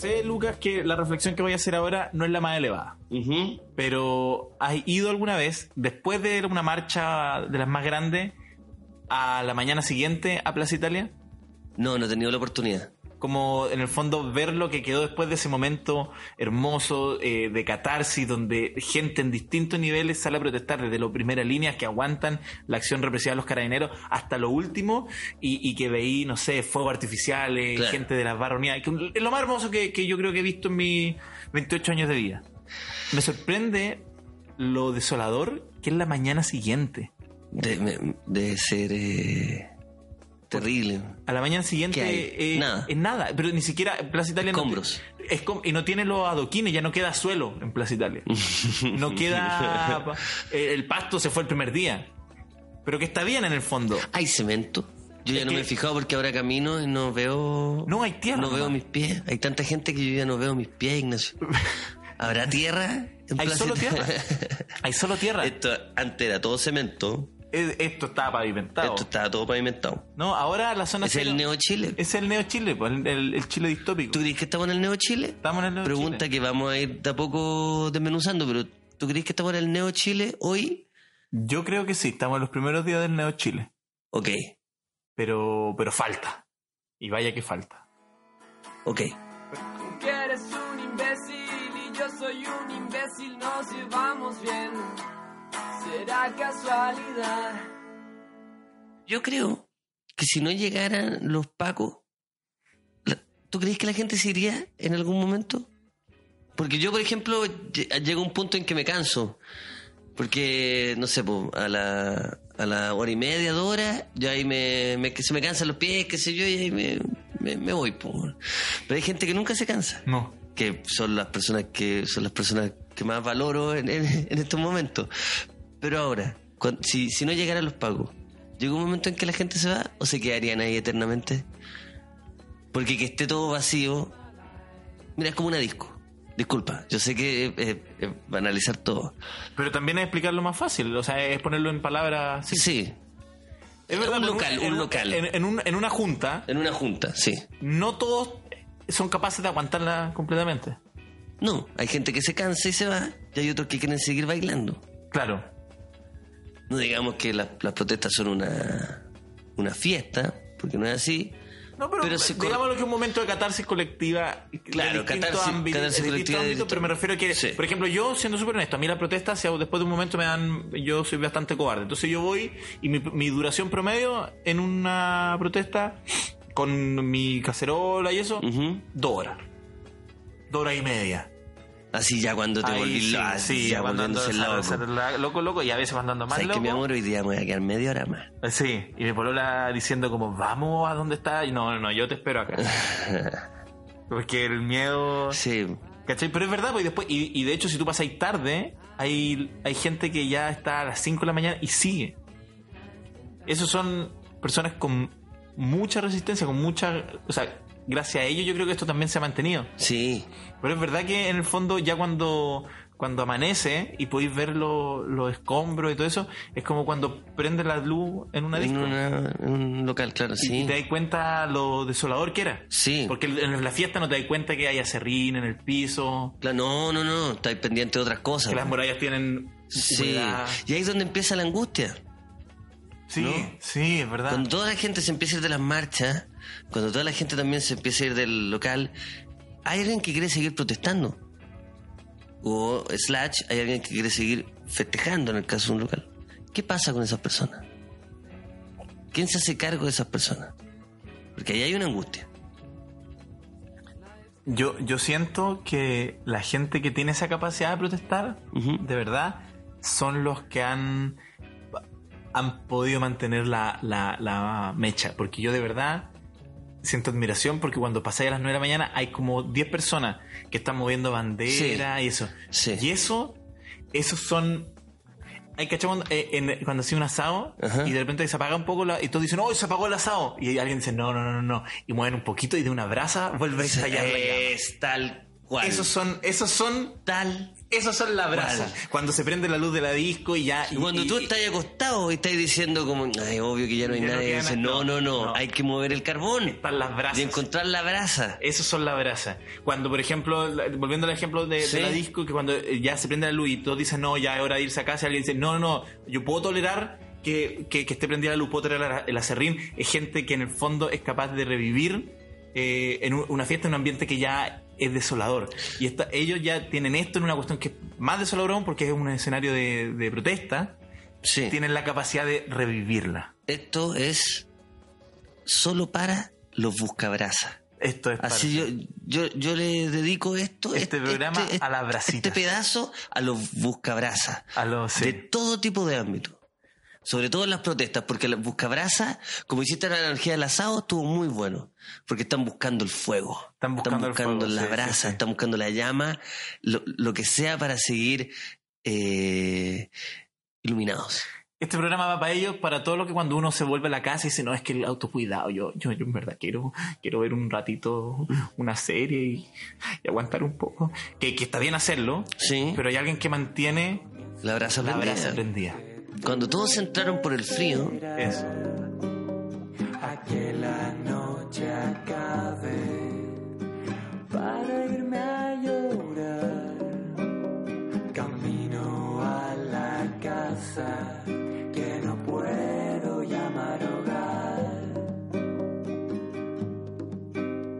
sé, Lucas, que la reflexión que voy a hacer ahora no es la más elevada. Pero ¿has ido alguna vez, después de una marcha de las más grandes, a la mañana siguiente a Plaza Italia? No, no he tenido la oportunidad. Como en el fondo ver lo que quedó después de ese momento hermoso eh, de catarsis, donde gente en distintos niveles sale a protestar, desde las primeras líneas que aguantan la acción represiva de los carabineros hasta lo último, y, y que veí, no sé, fuegos artificiales, Claro. gente de las barras unidas, es lo más hermoso que, que yo creo que he visto en mis 28 años de vida. Me sorprende lo desolador que es la mañana siguiente. De- Debe ser eh, terrible. A la mañana siguiente ¿Qué hay? eh, Nada. es nada, pero ni siquiera Plaza Italia no- Escombros. es com- y no tiene los adoquines, ya no queda suelo en Plaza Italia. no queda eh, el pasto se fue el primer día. Pero que está bien en el fondo. Hay cemento. Yo ya Es no que- me he fijado porque ahora camino y no veo. No, hay tierra No veo mis pies. Hay tanta gente que yo ya no veo mis pies, Ignacio. ¿Habrá tierra? en Hay Plaza solo Italia? tierra. Hay solo tierra. Esto antes era todo cemento. Esto está pavimentado. Esto estaba todo pavimentado. No, ahora la zona Es cero- el Neo Chile. Es el Neo Chile, pues, el, el- Chile distópico. ¿Tú crees que estamos en el Neo Chile? Estamos en el Neo Pregunta Chile. que vamos a ir de a poco desmenuzando, pero ¿tú crees que estamos en el Neo Chile hoy? Yo creo que sí, estamos en los primeros días del Neo Chile. Ok, Pero, pero falta. Y vaya que falta. ok. Que eres un imbécil y yo soy un imbécil, nos llevamos bien. Será casualidad. Yo creo que si no llegaran los pacos, ¿tú crees que la gente se iría en algún momento? Porque yo, por ejemplo, lle- llega un punto en que me canso. Porque, no sé, po, a la, a la hora y media, dos horas, ya ahí me, se me cansan los pies, qué sé yo, y ahí me, me, me voy. po. Pero hay gente que nunca se cansa. No. que son las personas que son las personas que más valoro en, en- en estos momentos. Pero ahora, cuan- si, si no llegaran los pagos, ¿llega un momento en que la gente se va o se quedarían ahí eternamente? Porque que esté todo vacío, mira, es como una disco. Disculpa, yo sé que eh, eh, eh, va a analizar todo. Pero también es explicarlo más fácil, o sea, es ponerlo en palabras. Sí, sí, Es Un porque local, en un local. En, en un- en una junta, en una junta, sí. no todos son capaces de aguantarla completamente. No, hay gente que se cansa y se va, y hay otros que quieren seguir bailando. Claro. No digamos que las, las protestas son una, una fiesta, porque no es así. No, pero, Pero se digámoslo que es un momento de catarsis colectiva. Claro, catarsis- distintos colectiva de ámbitos, pero me refiero a que, Sí. por ejemplo, yo siendo súper honesto, a mí la protesta, si después de un momento me dan, yo soy bastante cobarde. Entonces yo voy y mi, mi duración promedio en una protesta con mi cacerola y eso, Ujú. dos horas. Dos horas y media. Así ya cuando te Ahí volvís sí, lo- sí, ya volviéndose loco. la- loco, loco, y a veces andando más ¿Sabes loco. que mi amor hoy día me voy a quedar media hora más? Sí, y mi polola diciendo como, vamos a dónde está. Y no, no, no, yo te espero acá. Porque el miedo... Sí, ¿Cachai? Pero es verdad, y después, y, y de hecho si tú pasas tarde, hay, hay gente que ya está a las 5 de la mañana y sigue. Esos son personas con mucha resistencia, con mucha... O sea, gracias a ellos yo creo que esto también se ha mantenido. sí. Pero es verdad que en el fondo ya cuando, cuando amanece y podéis ver lo- los escombros y todo eso, es como cuando prende la luz en una En, disco. una- en un local, claro, Y sí. te das cuenta lo desolador que era. Sí. Porque en la fiesta no te das cuenta que hay acerrín en el piso, Claro, no, no, no, estáis pendiente de otras cosas. que las murallas tienen Sí. humedad. Y ahí es donde empieza la angustia. Sí, ¿no? sí, es verdad. Cuando toda la gente se empieza a ir de las marchas, cuando toda la gente también se empieza a ir del local, hay alguien que quiere seguir protestando. O slash, hay alguien que quiere seguir festejando en el caso de un local. ¿Qué pasa con esas personas? ¿Quién se hace cargo de esas personas? Porque ahí hay una angustia. Yo, yo siento que la gente que tiene esa capacidad de protestar, Ujú. de verdad, son los que han, han podido mantener la, la, la mecha. Porque yo de verdad siento admiración porque cuando pasáis a las 9 de la mañana hay como 10 personas que están moviendo bandera y eso. Sí. Y eso, esos son... Hay que cuando, eh, cuando hacía un asado Ajá. y de repente se apaga un poco la, y todos dicen, oh, se apagó el asado. Y alguien dice, no, no, no, no, no. Y mueven un poquito y de una brasa vuelve a estallar la llama. Es tal cual. Esos son, esos son tal Esas son las brasas. Cuando se prende la luz de la disco y ya. Y cuando y- tú estás acostado y estás diciendo como, ay, obvio que ya no hay no nadie, dices, nada. no, no, no, No. hay que mover el carbón Están las brasas. y encontrar la brasa. Esas son las brasas. Cuando, por ejemplo, volviendo al ejemplo de, la disco, que cuando eh, ya se prende la luz y todos dicen, no, ya es hora de irse a casa, y alguien dice, no, no, no, yo puedo tolerar que, que, que esté prendida la luz, puedo tolerar el acerrín, es gente que en el fondo es capaz de revivir eh, en un- una fiesta, en un ambiente que ya es desolador. Y esta- ellos ya tienen esto en una cuestión que es más desolador aún porque es un escenario de, de protesta, Sí. tienen la capacidad de revivirla. Esto es solo para los buscabrasas. Esto es para- Así yo, yo, yo le dedico esto, Este programa a las brasitas. Este pedazo a los buscabrasas. a los... sí. De todo tipo de ámbito. Sobre todo en las protestas, porque las buscabrasas, como hiciste la analogía del asado, estuvo muy bueno. Porque están buscando el fuego. Están buscando fuego, la sí, sí, brasa, sí. están buscando la llama, lo, lo que sea para seguir eh, iluminados. Este programa va para ellos, para todo lo que cuando uno se vuelve a la casa y dice, no, es que el autocuidado, yo, yo, yo en verdad quiero, quiero ver un ratito una serie y, y aguantar un poco. Que, que está bien hacerlo, Sí, pero hay alguien que mantiene la brasa la prendida. brasa prendida. Cuando todos entraron por el frío, Eso. a que la noche acabe para irme a llorar. Camino a la casa que no puedo llamar hogar.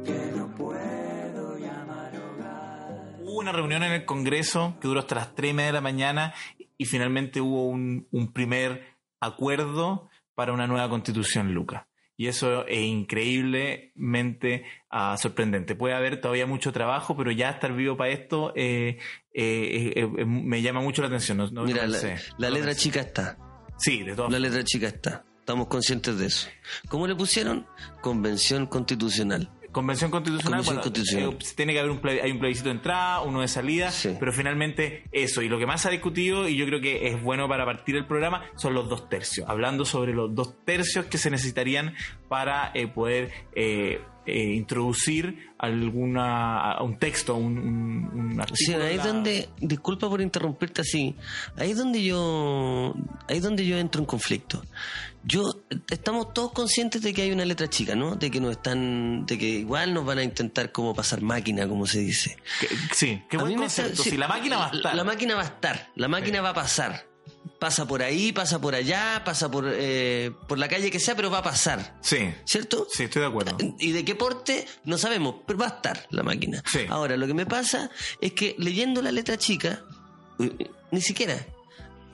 Que no puedo llamar hogar. Hubo una reunión en el Congreso que duró hasta las 3 y media de la mañana y finalmente hubo un, un primer acuerdo para una nueva constitución, Luca. Y eso es increíblemente ah, sorprendente. Puede haber todavía mucho trabajo, pero ya estar vivo para esto eh, eh, eh, eh, me llama mucho la atención. No- no mira, la, no letra pensé. chica está. Sí, de todas La letra chica está. Estamos conscientes de eso. ¿Cómo le pusieron? Convención Constitucional. Convención constitucional, Convención bueno, constitucional. eh, tiene que haber un, hay un plebiscito de entrada, uno de salida, Sí. pero finalmente eso. Y lo que más se ha discutido, y yo creo que es bueno para partir el programa, son los dos tercios. Hablando sobre los dos tercios que se necesitarían para eh, poder eh, eh, introducir alguna un texto, un, un, un Sí, ahí es la- donde, disculpa por interrumpirte así, ahí es donde yo, ahí es donde yo entro en conflicto. Yo, estamos todos conscientes de que hay una letra chica, ¿no? De que nos están, de que igual nos van a intentar como pasar máquina, como se dice. que- sí, qué buen está- sí, si la máquina va a estar. La máquina va a estar, la máquina va a pasar. Pasa por ahí, pasa por allá, pasa por, eh, por la calle que sea, pero va a pasar. Sí, ¿Cierto? sí, estoy de acuerdo. ¿Y de qué porte? No sabemos, pero va a estar la máquina. Sí. Ahora, lo que me pasa es que leyendo la letra chica, eh, ni siquiera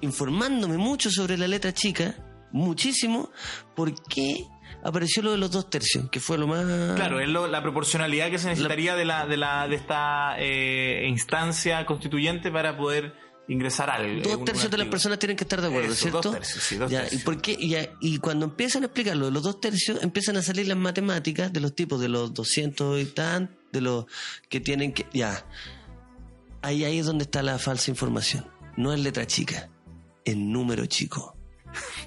informándome mucho sobre la letra chica, muchísimo, ¿por qué apareció lo de los dos tercios? Que fue lo más... Claro, es lo- la proporcionalidad que se necesitaría de la de la de esta eh, instancia constituyente para poder ingresar al Dos un- un tercios de las personas tienen que estar de acuerdo, Eso, ¿cierto? dos tercios, sí, dos Ya, tercios. ¿y, por qué? Ya- y cuando empiezan a explicar lo de los dos tercios, empiezan a salir las matemáticas de los tipos de los 200 y tan, de los que tienen que... Ya, ahí, ahí es donde está la falsa información. No es letra chica, es número chico.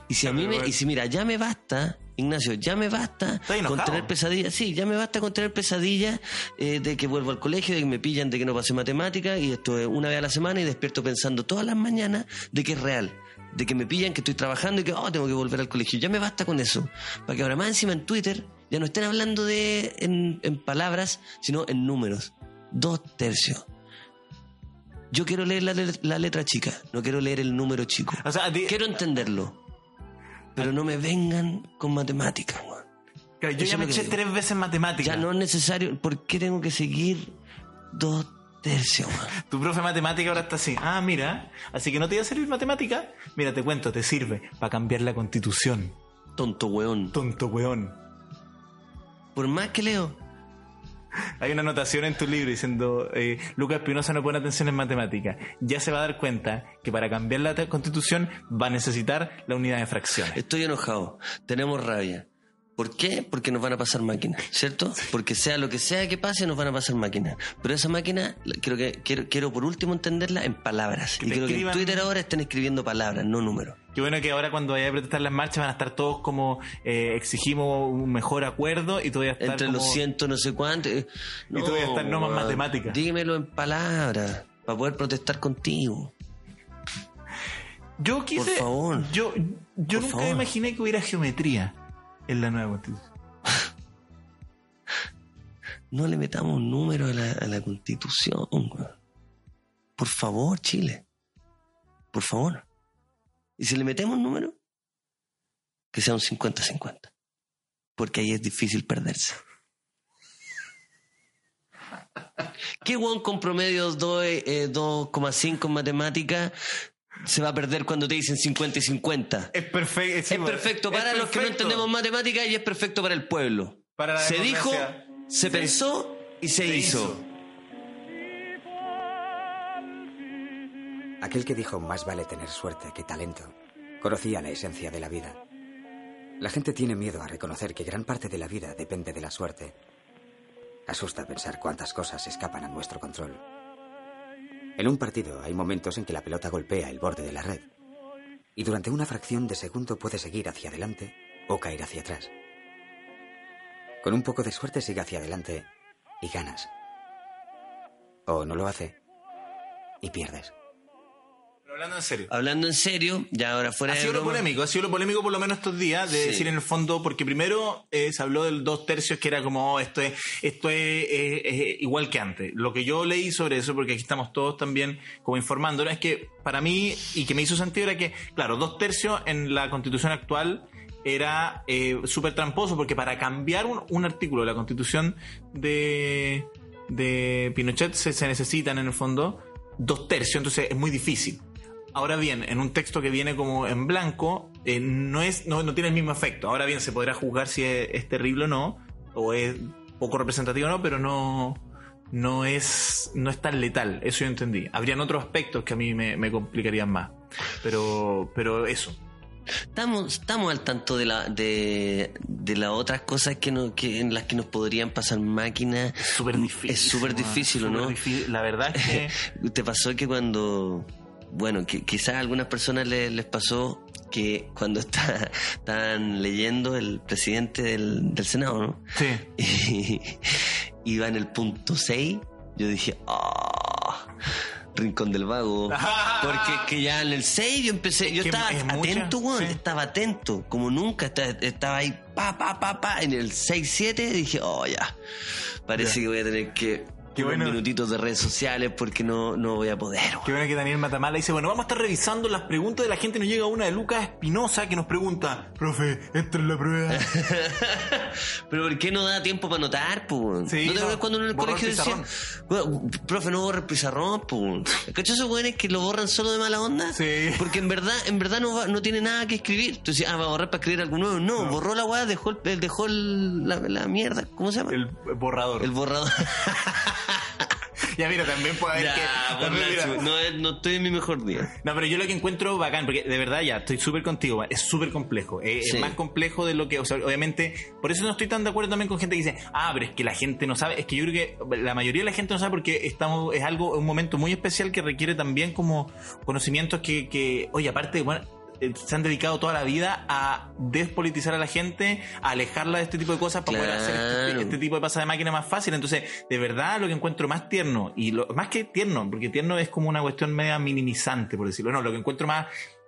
Y si a mí me, y si mira, ya me basta, Ignacio, ya me basta con tener pesadillas, sí, ya me basta con tener pesadillas eh, de que vuelvo al colegio, de que me pillan, de que no pasé matemática y esto es una vez a la semana y despierto pensando todas las mañanas de que es real, de que me pillan, que estoy trabajando y que oh, tengo que volver al colegio. Ya me basta con eso, para que ahora más encima en Twitter ya no estén hablando de en, en palabras, sino en números. Dos tercios. Yo quiero leer la, le- la letra chica, no quiero leer el número chico. O sea, a ti- Quiero entenderlo. Pero no me vengan con matemáticas, weón. claro, yo eso ya me eché digo. tres veces matemáticas. Ya no es necesario. ¿Por qué tengo que seguir dos tercios? Tu profe de matemática ahora está así. Ah, mira, así que no te iba a servir matemática. Mira, te cuento, te sirve para cambiar la constitución. Tonto weón. Tonto weón. Por más que leo. Hay una anotación en tu libro diciendo eh, Lucas Espinosa no pone atención en matemática. Ya se va a dar cuenta que para cambiar la constitución va a necesitar la unidad de fracciones. Estoy enojado. Tenemos rabia. ¿Por qué? Porque nos van a pasar máquinas, ¿cierto? Porque sea lo que sea que pase, nos van a pasar máquinas. Pero esa máquina, quiero, que, quiero, quiero por último entenderla en palabras. Que y quiero que en Twitter ahora estén escribiendo palabras, no números. Qué bueno que ahora cuando vaya a protestar las marchas van a estar todos como eh, exigimos un mejor acuerdo y tú vas a estar Entre como- los cientos, no sé cuántos. eh, Y tú vas a estar, no más weón, matemática. Dímelo en palabras. para poder protestar contigo. Yo quise. favor. Yo, yo Por nunca favor. imaginé que hubiera geometría en la nueva constitución. No le metamos un número a la, a la constitución. Por favor, Chile. Por favor. Y si le metemos un número, que sea un 50-50. Porque ahí es difícil perderse. ¿Qué weón con promedios dos, eh, 2,5 en matemática se va a perder cuando te dicen 50 y 50? Es perfecto. es perfecto para los que no entendemos matemáticas y es perfecto para el pueblo. Para la se dijo, se Sí. pensó y se, Se hizo. hizo. Aquel que dijo más vale tener suerte que talento, conocía la esencia de la vida. La gente tiene miedo a reconocer que gran parte de la vida depende de la suerte. Asusta pensar cuántas cosas escapan a nuestro control. En un partido hay momentos en que la pelota golpea el borde de la red y durante una fracción de segundo puede seguir hacia adelante o caer hacia atrás. Con un poco de suerte sigue hacia adelante y ganas. O no lo hace y pierdes. Hablando en serio. Hablando en serio, ya ahora fuera Ha de sido lo polémico, ha sido lo polémico por lo menos estos días, de Sí. decir en el fondo, porque primero eh, se habló del dos tercios que era como, oh, esto es, esto es, igual que antes. Lo que yo leí sobre eso, porque aquí estamos todos también como informando, es que para mí, y que me hizo sentido, era que, claro, dos tercios en la constitución actual era eh, súper tramposo, porque para cambiar un, un artículo de la constitución de, de Pinochet se, se necesitan en el fondo dos tercios, entonces es muy difícil. Ahora bien, en un texto que viene como en blanco, eh, no, es, no, no tiene el mismo efecto. Ahora bien, se podrá juzgar si es, es terrible o no, o es poco representativo o no, pero no, no, es, no es tan letal. Eso yo entendí. Habrían otros aspectos que a mí me, me complicarían más. Pero, pero eso. Estamos, estamos al tanto de la de, de las otras cosas que, no, que en las que nos podrían pasar máquinas. Es súper difícil. Es súper difícil, ¿o no? difícil. La verdad es que... ¿Te pasó que cuando, bueno, que quizás a algunas personas le- les pasó que cuando está, estaban leyendo el presidente del, del Senado, ¿no? sí. Y iba en el punto 6, yo dije, ah, Rincón del Vago. Porque es que ya en el 6 yo empecé, yo estaba es mucha, atento, sí. estaba atento, como nunca, estaba, estaba ahí, pa, pa, pa, pa, en el 6-7 dije, oh, ya, parece Ya. que voy a tener que... Qué unos bueno. minutitos de redes sociales porque no, no voy a poder. weón. Qué bueno que Daniel Matamala dice, bueno, vamos a estar revisando las preguntas de la gente. Nos llega una de Lucas Espinosa que nos pregunta, profe, esta es la prueba. Pero ¿por qué no da tiempo para anotar, po? Sí, ¿No te no, acuerdas cuando uno en el colegio decía. "Bueno, profe, no borra el pizarrón, po? ¿Cachai esos weones que lo borran solo de mala onda? Sí. Porque en verdad, en verdad no, va- no tiene nada que escribir. Entonces, ah, va a borrar para escribir algo nuevo. No, No. borró la weá, dejó, el, dejó el- la, la mierda. ¿Cómo se llama? El borrador. El borrador. Ya mira, también puede haber Ya, que... por también, mira. Nacho, no, es- no estoy en mi mejor día. No, pero yo lo que encuentro bacán, porque de verdad ya estoy súper contigo, es súper complejo. eh, Sí. Es más complejo de lo que, o sea, obviamente, por eso no estoy tan de acuerdo también con gente que dice, ah, pero es que la gente no sabe. Es que yo creo que la mayoría de la gente no sabe porque estamos, es algo, un momento muy especial que requiere también como conocimientos que, que oye, aparte, bueno, se han dedicado toda la vida a despolitizar a la gente, a alejarla de este tipo de cosas para poder hacer este, este tipo de pasada de máquina más fácil. Entonces, de verdad, lo que encuentro más tierno, y lo, más que tierno, porque tierno es como una cuestión media minimizante, por decirlo. No, lo que encuentro más,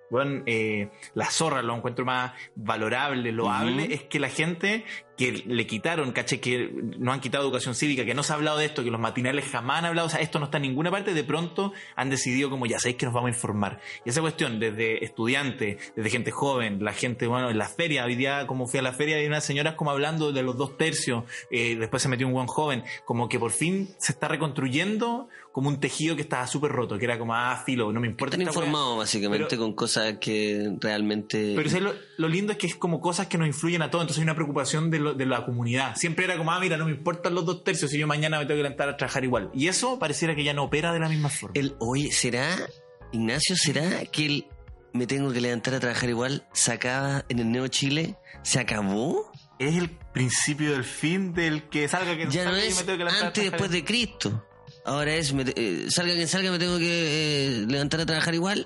bueno, eh, la zorra, lo encuentro más valorable, loable, es que la gente que le quitaron, caché, que no han quitado educación cívica, que no se ha hablado de esto, que los matinales jamás han hablado, o sea, esto no está en ninguna parte, de pronto han decidido como ya sabéis que nos vamos a informar. Y esa cuestión, desde estudiantes, desde gente joven, la gente, bueno, en la feria, hoy día como fui a la feria, hay unas señoras como hablando de los dos tercios, eh, después se metió un buen joven, como que por fin se está reconstruyendo como un tejido que estaba súper roto, que era como, ah, filo, no me importa. Están informados básicamente Pero- con cosas que realmente... Pero ¿sabes lo, lo lindo es que es como cosas que nos influyen a todos, entonces hay una preocupación de, lo- de la comunidad. Siempre era como, ah, mira, no me importan los dos tercios si yo mañana me tengo que levantar a trabajar igual. Y eso pareciera que ya no opera de la misma forma. El, oye, ¿será, Ignacio, será que el me tengo que levantar a trabajar igual se acaba en el Neo Chile? ¿Se acabó? es el principio del fin del que salga que Ya no salga y me tengo que levantar a antes y trabajar. después de Cristo. Ahora es, me- eh, salga quien salga, me tengo que eh, levantar a trabajar igual.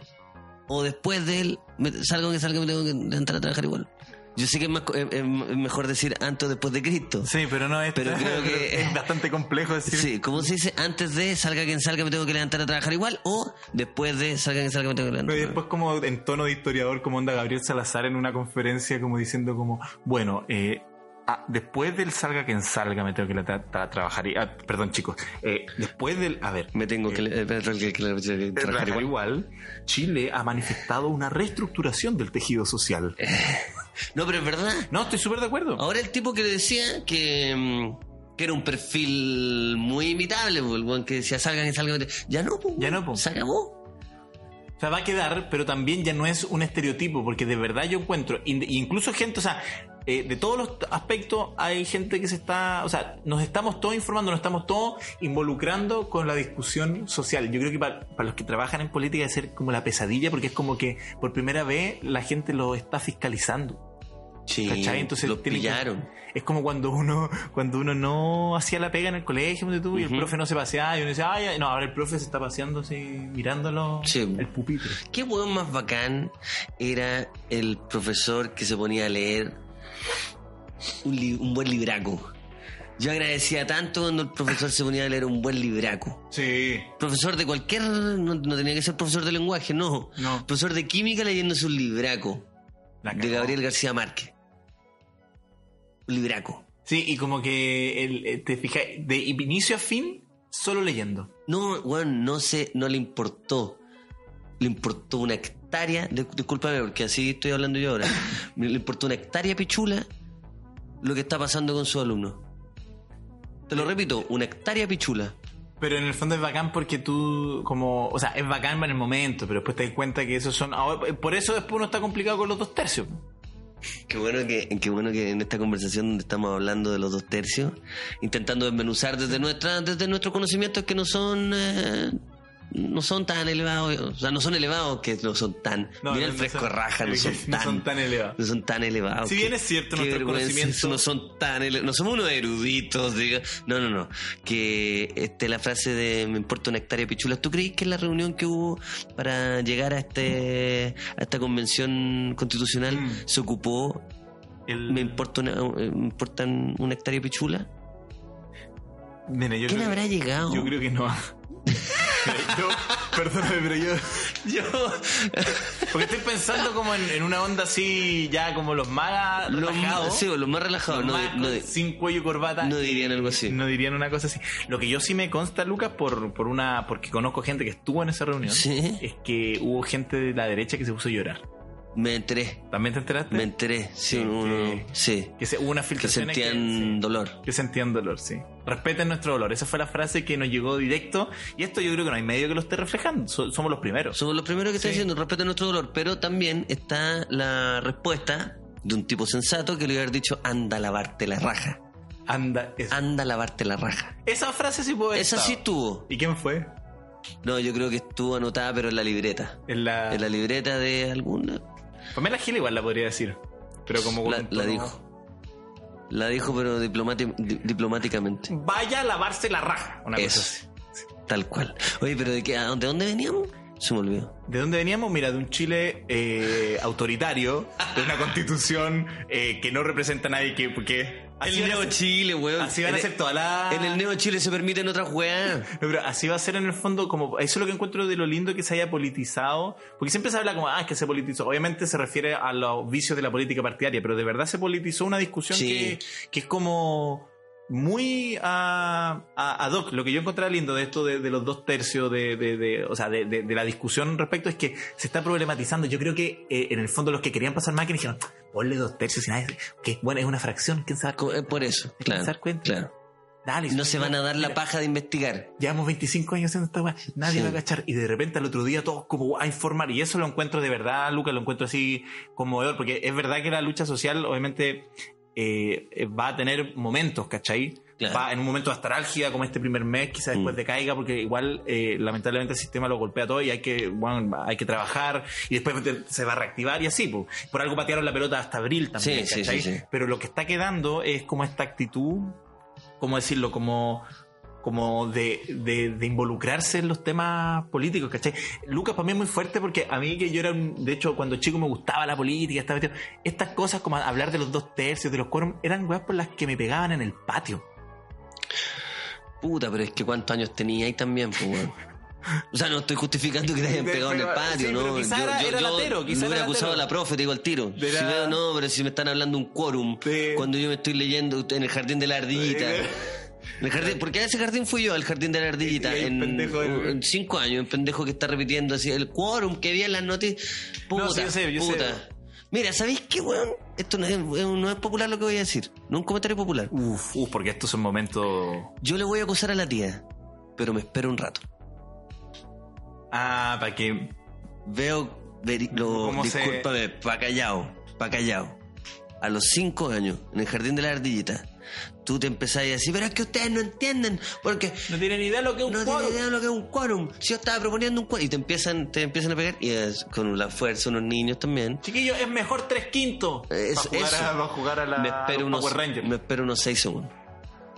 O después de él, me- salga quien salga, me tengo que levantar a trabajar igual. Yo sé que es, más co- es- es mejor decir antes o después de Cristo. Sí, pero no es. Pero creo que- es bastante complejo decir. Sí, ¿cómo se dice? Antes de salga quien salga me tengo que levantar a trabajar igual o después de salga quien salga me tengo que levantar. Pero y después como en tono de historiador, como onda Gabriel Salazar en una conferencia, como diciendo como, bueno, eh, ah, después del salga quien salga me tengo que tra- tra- trabajar. y- ah, perdón chicos, eh, después del, a ver, Me tengo que, eh, que- que- que- trabajar igual. igual, Chile ha manifestado una reestructuración del tejido social. No, pero es verdad. No, estoy súper de acuerdo. Ahora el tipo que le decía que, mm, que era un perfil muy imitable, po, el weón que decía salgan y salgan. Ya no, po, Ya no, po. Se acabó. O sea, va a quedar, pero también ya no es un estereotipo, porque de verdad yo encuentro, in- incluso gente, o sea, eh, de todos los aspectos hay gente que se está, o sea, nos estamos todos informando, nos estamos todos involucrando con la discusión social. Yo creo que para, para los que trabajan en política debe ser como la pesadilla, porque es como que por primera vez la gente lo está fiscalizando. Sí, ¿Cachai? Entonces lo que- pillaron. es como cuando uno cuando uno no hacía la pega en el colegio tú, y el profe no se paseaba y uno decía, ay, no, ahora el profe se está paseando así, mirándolo Sí. el pupitre. Qué weón más bacán era el profesor que se ponía a leer un, li- un buen libraco. Yo agradecía tanto cuando el profesor se ponía a leer un buen libraco. Sí. Profesor de cualquier. No, no tenía que ser profesor de lenguaje, no. No. Profesor de química leyéndose un libraco de. Gabriel García Márquez. Un libraco. Sí, y como que el, eh, te fijas, de inicio a fin, solo leyendo. No, weón, no sé, no le importó. Le importó una hectárea, discúlpame porque así estoy hablando yo ahora. le importó una hectárea pichula lo que está pasando con sus alumnos. Te lo repito, una hectárea pichula. Pero en el fondo es bacán porque tú, como, o sea, es bacán en el momento, pero después te das cuenta que esos son. por eso después uno está complicado con los dos tercios. Qué bueno que, qué bueno que en esta conversación donde estamos hablando de los dos tercios, intentando desmenuzar desde nuestra, desde nuestros conocimientos que no son eh, no son tan elevados, o sea, no son elevados que no son tan. mira el fresco son- raja, no son no tan, son tan elevados. no son tan elevados. Si bien es cierto, vergüenza, conocimientos- no son tan ele- no somos unos eruditos, diga. No, no, no. Que este la frase de me importa una hectárea de pichulas. ¿Tú crees que en la reunión que hubo para llegar a este a esta convención constitucional Mm. se ocupó El- me importa una, eh, me importan una hectárea de pichula? Yo ¿Quién creo- habrá llegado? Yo creo que no. Yo, perdóname, pero yo. Yo Porque estoy pensando como en, en una onda así, ya como los más los, relajados. sí, los más relajados, los no, más no- con- sin cuello y corbata. no dirían algo así. No dirían una cosa así. Lo que yo sí me consta, Lucas, por, por una, porque conozco gente que estuvo en esa reunión, Sí. es que hubo gente de la derecha que se puso a llorar. Me enteré, ¿También te enteraste? me enteré, sí, Sí, uno- que- sí, Que se, hubo una que filtración sentían dolor. que sentían dolor, sí. Respeten nuestro dolor. Esa fue la frase que nos llegó directo. Y esto yo creo que no hay medio que lo esté reflejando. So- somos los primeros. Somos los primeros que están Sí. diciendo respeten nuestro dolor, pero también está la respuesta de un tipo sensato que le iba a haber dicho anda a lavarte la raja, Anda. eso. anda a lavarte la raja. Esa frase sí puede Esa sí estuvo. ¿Y quién fue? No, yo creo que estuvo anotada, pero en la libreta. En la... En la libreta de alguna. Pamela Gil igual la podría decir. Pero como La, la dijo. La dijo, pero diplomáticamente. Vaya a lavarse la raja. Una cosa Eso. así. Tal cual. Oye, pero ¿de, qué, a dónde, veníamos? Se me olvidó. ¿De dónde veníamos? Mira, de un Chile eh, autoritario, de una constitución eh, que no representa a nadie, que porque así a ser- Chile, weón. así van a ser el- todas las... En el Neo Chile se permiten otras weas. No, pero así va a ser en el fondo como eso es lo que encuentro de lo lindo que se haya politizado porque siempre se habla como ah es que se politizó obviamente se refiere a los vicios de la política partidaria pero de verdad se politizó una discusión Sí. que, que es como muy ah, a- ad hoc lo que yo encontraba lindo de esto de, de los dos tercios de, de- de- o sea de, la discusión respecto es que se está problematizando yo creo que eh, en el fondo los que querían pasar máquina dijeron ponle dos tercios y nadie que bueno es una fracción quién sabe eh, Por eso, que claro. dar cuenta. claro. Dale, No se van a dar la paja de investigar. Llevamos 25 años haciendo esta weá, nadie Sí. va a cachar. Y de repente al otro día todos como a informar. Y eso lo encuentro de verdad, Lucas, lo encuentro así conmovedor. Porque es verdad que la lucha social, obviamente, eh, eh, va a tener momentos, ¿cachai? Claro. Va en un momento va a estar álgida como este primer mes, quizás después Mm. decaiga, porque igual eh, lamentablemente el sistema lo golpea todo y hay que, bueno, hay que trabajar y después se va a reactivar y así. po. Por algo patearon la pelota hasta abril también, Sí, sí, ¿cachai? sí, sí. Pero lo que está quedando es como esta actitud, ¿cómo decirlo? Como como de, de, de involucrarse en los temas políticos, ¿cachai? Lucas para mí es muy fuerte porque a mí que yo era, un- de hecho, cuando chico me gustaba la política, estaba metido- estas cosas como hablar de los dos tercios, de los quórum, eran weas por las que me pegaban en el patio. Puta, pero es que cuántos años tenía ahí también, pues, weón. O sea, no estoy justificando que te hayan pegado en el patio, Sí, ¿no? quizá era- era latero, quizá me hubiera era acusado a latero. la profe, te digo al tiro. Si veo, no, pero si me están hablando un quórum, Sí. cuando yo me estoy leyendo en el jardín de la ardillita. Sí. En el jardín, porque a ese jardín fui yo, al jardín de la ardillita, en, pendejo ahí. en cinco años, un pendejo que está repitiendo así, el quórum que vi en las noticias. Puta, No, sí, yo sé, yo sé. Mira, ¿sabéis qué, weón? Esto no es, no es popular lo que voy a decir, no es un comentario popular. Uf, uf, porque estos son momentos. Yo le voy a acusar a la tía, pero me espero un rato. Ah, para que. Veo, veri- lo, ¿Cómo se- discúlpame, pa' callao, pa' callao. A los cinco años, en el jardín de la ardillita, tú te empezás a decir, pero es que ustedes no entienden, porque No tienen idea lo que es un no quórum. tienen idea de lo que es un quórum. Si yo estaba proponiendo un quórum, y te empiezan, te empiezan a pegar, y es con la fuerza unos niños también. Chiquillo, es mejor tres quintos. Es- para, jugar eso. a, para jugar a la me espero unos, Power Rangers. me espero unos seis segundos.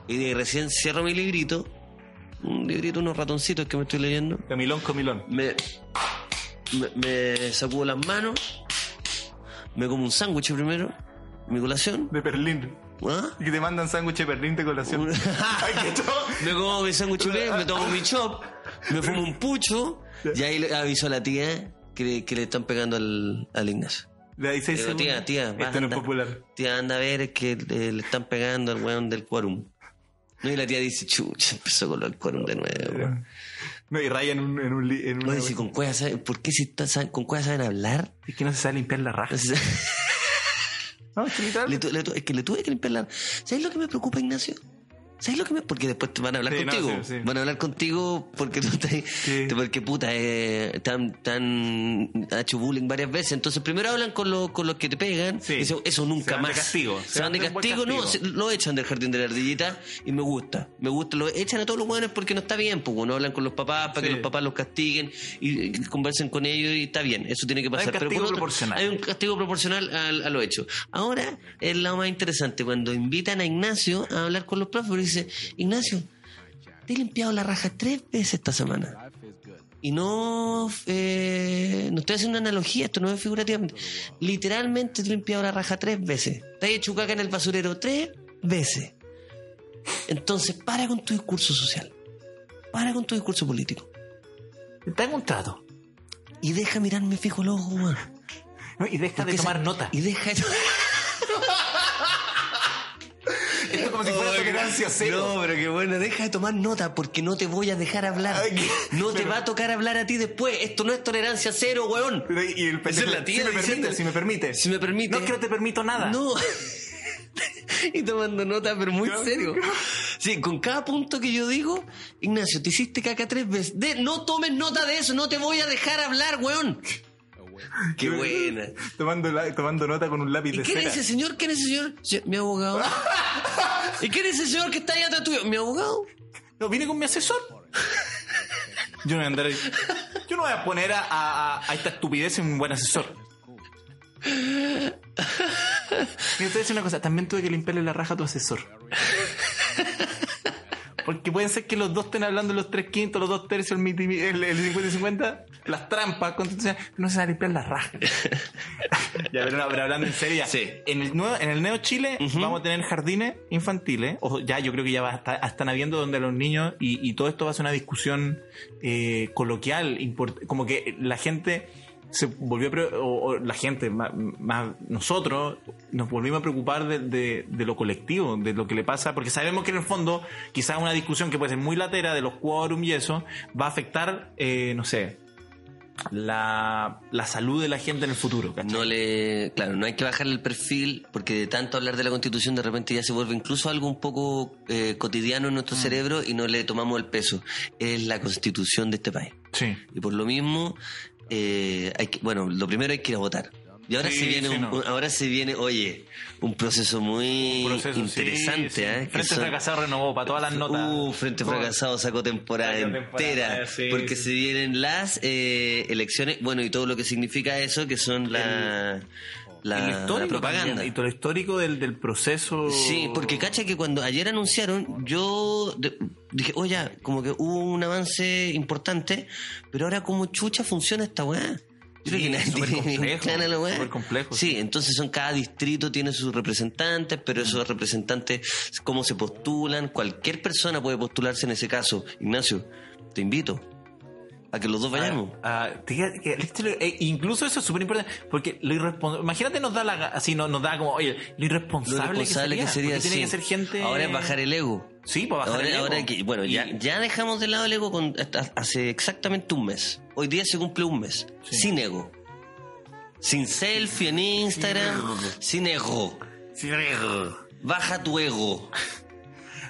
Y de recién cierro mi librito, un librito, unos ratoncitos que me estoy leyendo. Camilón, comilón. me, me, me sacudo las manos, me como un sándwich primero, mi colación. De Berlín. ¿Ah? Y que te mandan sándwich de Berlín de colación. Me como mi sándwich me tomo mi chop, me fumo un pucho y ahí le aviso a la tía que le, que le están pegando al, al Ignacio. Le seis Digo, tía, tía, Esto no es popular. Tía, anda a ver que le, le están pegando al weón del quórum. No, y la tía dice, chucha, empezó con del quórum de nuevo. weón. No, y raya en un. En un, li- en una- Oye, si con cuevas ¿por qué si está- con cuevas saben hablar? Es que no se sabe limpiar la raja. No, es que le tu- es que le tuve que limpiar la... ¿Sabes lo que me preocupa, Ignacio? ¿Sabes lo que me...? Porque después te van a hablar Sí, no, contigo. sí, sí. Van a hablar contigo porque tú estás... Porque, puta, eh, tan, tan... Ha hecho bullying varias veces. Entonces, primero hablan con, lo- con los que te pegan. Sí. y dicen, eso nunca Se van de más. castigo. Se, van de un castigo. No, castigo. se- lo echan del jardín de la ardillita y me gusta. Me gusta. Lo echan a todos los buenos porque no está bien. Pues, no hablan con los papás para que los papás los castiguen y, y conversen con ellos y está bien. Eso tiene que pasar. Pero castigo por otro- proporcional. Hay un castigo proporcional al- a, lo hecho. Ahora es lo más interesante cuando invitan a Ignacio a hablar con los profes dice, Ignacio, te he limpiado la raja tres veces esta semana. Y no, eh, no estoy haciendo una analogía, esto no es figurativamente. Literalmente te he limpiado la raja tres veces. Te he hecho caca en el basurero tres veces. Entonces, para con tu discurso social. Para con tu discurso político. Está en un trato. Y deja mirarme fijo weón. No, y deja de tomar esa- nota. Y deja de... Esto es como si fuera tolerancia cero. No, pero qué bueno, deja de tomar nota porque no te voy a dejar hablar. Ay, No te pero- va a tocar hablar a ti después. Esto no es tolerancia cero, weón. Y el es la tía si me diciendo- permite, si me permite. Si me permite. No es que no te permito nada. No. y tomando nota, pero muy Claro. serio. Sí, con cada punto que yo digo, Ignacio, te hiciste caca tres veces. De- no tomes nota de eso, no te voy a dejar hablar, weón. Qué buena. Tomando, la- tomando nota con un lápiz ¿Y de quién cera. es ese señor? ¿Quién es ese señor? Mi abogado. ¿Y quién es ese señor que está ahí atrás tuyo? Mi abogado. No, vine con mi asesor. Yo no voy a andar ahí. Yo no voy a poner a, a- a esta estupidez en un buen asesor. Mira, te voy a decir una cosa. También tuve que limpiarle la raja a tu asesor. Porque pueden ser que los dos estén hablando los tres quintos, los dos tercios, el, el, el 50 y 50, las trampas constitucionales, no se va a limpiar la raja. ya, pero, no, pero hablando en serio. Sí. en, el nuevo, en el Neo Chile vamos a tener jardines infantiles, o ya yo creo que ya va a estar- están habiendo donde los niños, y, y todo esto va a ser una discusión eh, coloquial, como que la gente se volvió a o, o la gente más, más nosotros nos volvimos a preocupar de, de- de lo colectivo de lo que le pasa porque sabemos que en el fondo quizás una discusión que puede ser muy latera de los quórum y eso va a afectar eh, no sé la, la salud de la gente en el futuro ¿cachai? No le, claro, no hay que bajarle el perfil porque de tanto hablar de la constitución de repente ya se vuelve incluso algo un poco eh, cotidiano en nuestro Mm. cerebro y no le tomamos el peso. Es la constitución de este país. sí Y por lo mismo, eh, hay que, bueno, lo primero hay que ir a votar. Y ahora Sí, se viene, sí, un- no. un- ahora se viene, oye, un proceso muy proceso interesante, sí. ¿eh? Frente son- Fracasado renovó para todas las notas Uh, Frente. Fracasado sacó temporada entera. sí, porque se vienen las eh, elecciones, bueno, y todo lo que significa eso, que son la, la, El la propaganda. y todo lo histórico del, del proceso. Sí, porque cacha que cuando ayer anunciaron, yo de- dije, oye, ya, como que hubo un avance importante, pero ahora como chucha funciona esta weá. Sí, súper tiene complejo, súper complejo, sí. entonces son cada distrito tiene sus representantes, pero esos representantes, cómo se postulan, cualquier persona puede postularse en ese caso. Ignacio, te invito a que los dos vayamos. Ah, ah, que el estilo- eh, incluso eso es súper importante porque lo irresponsable imagínate nos da la así no, nos da como oye lo Lo irresponsable, responsable que sería, tiene sí. que ser gente Ahora es bajar el ego. sí para bajar Ahora, el ego. ahora que, bueno, Y- ya, ya dejamos de lado el ego con, hasta- hace exactamente un mes. Hoy día se cumple un mes. Sí. Sin ego. Sin selfie en Instagram. sin ego. Sí. Baja tu ego.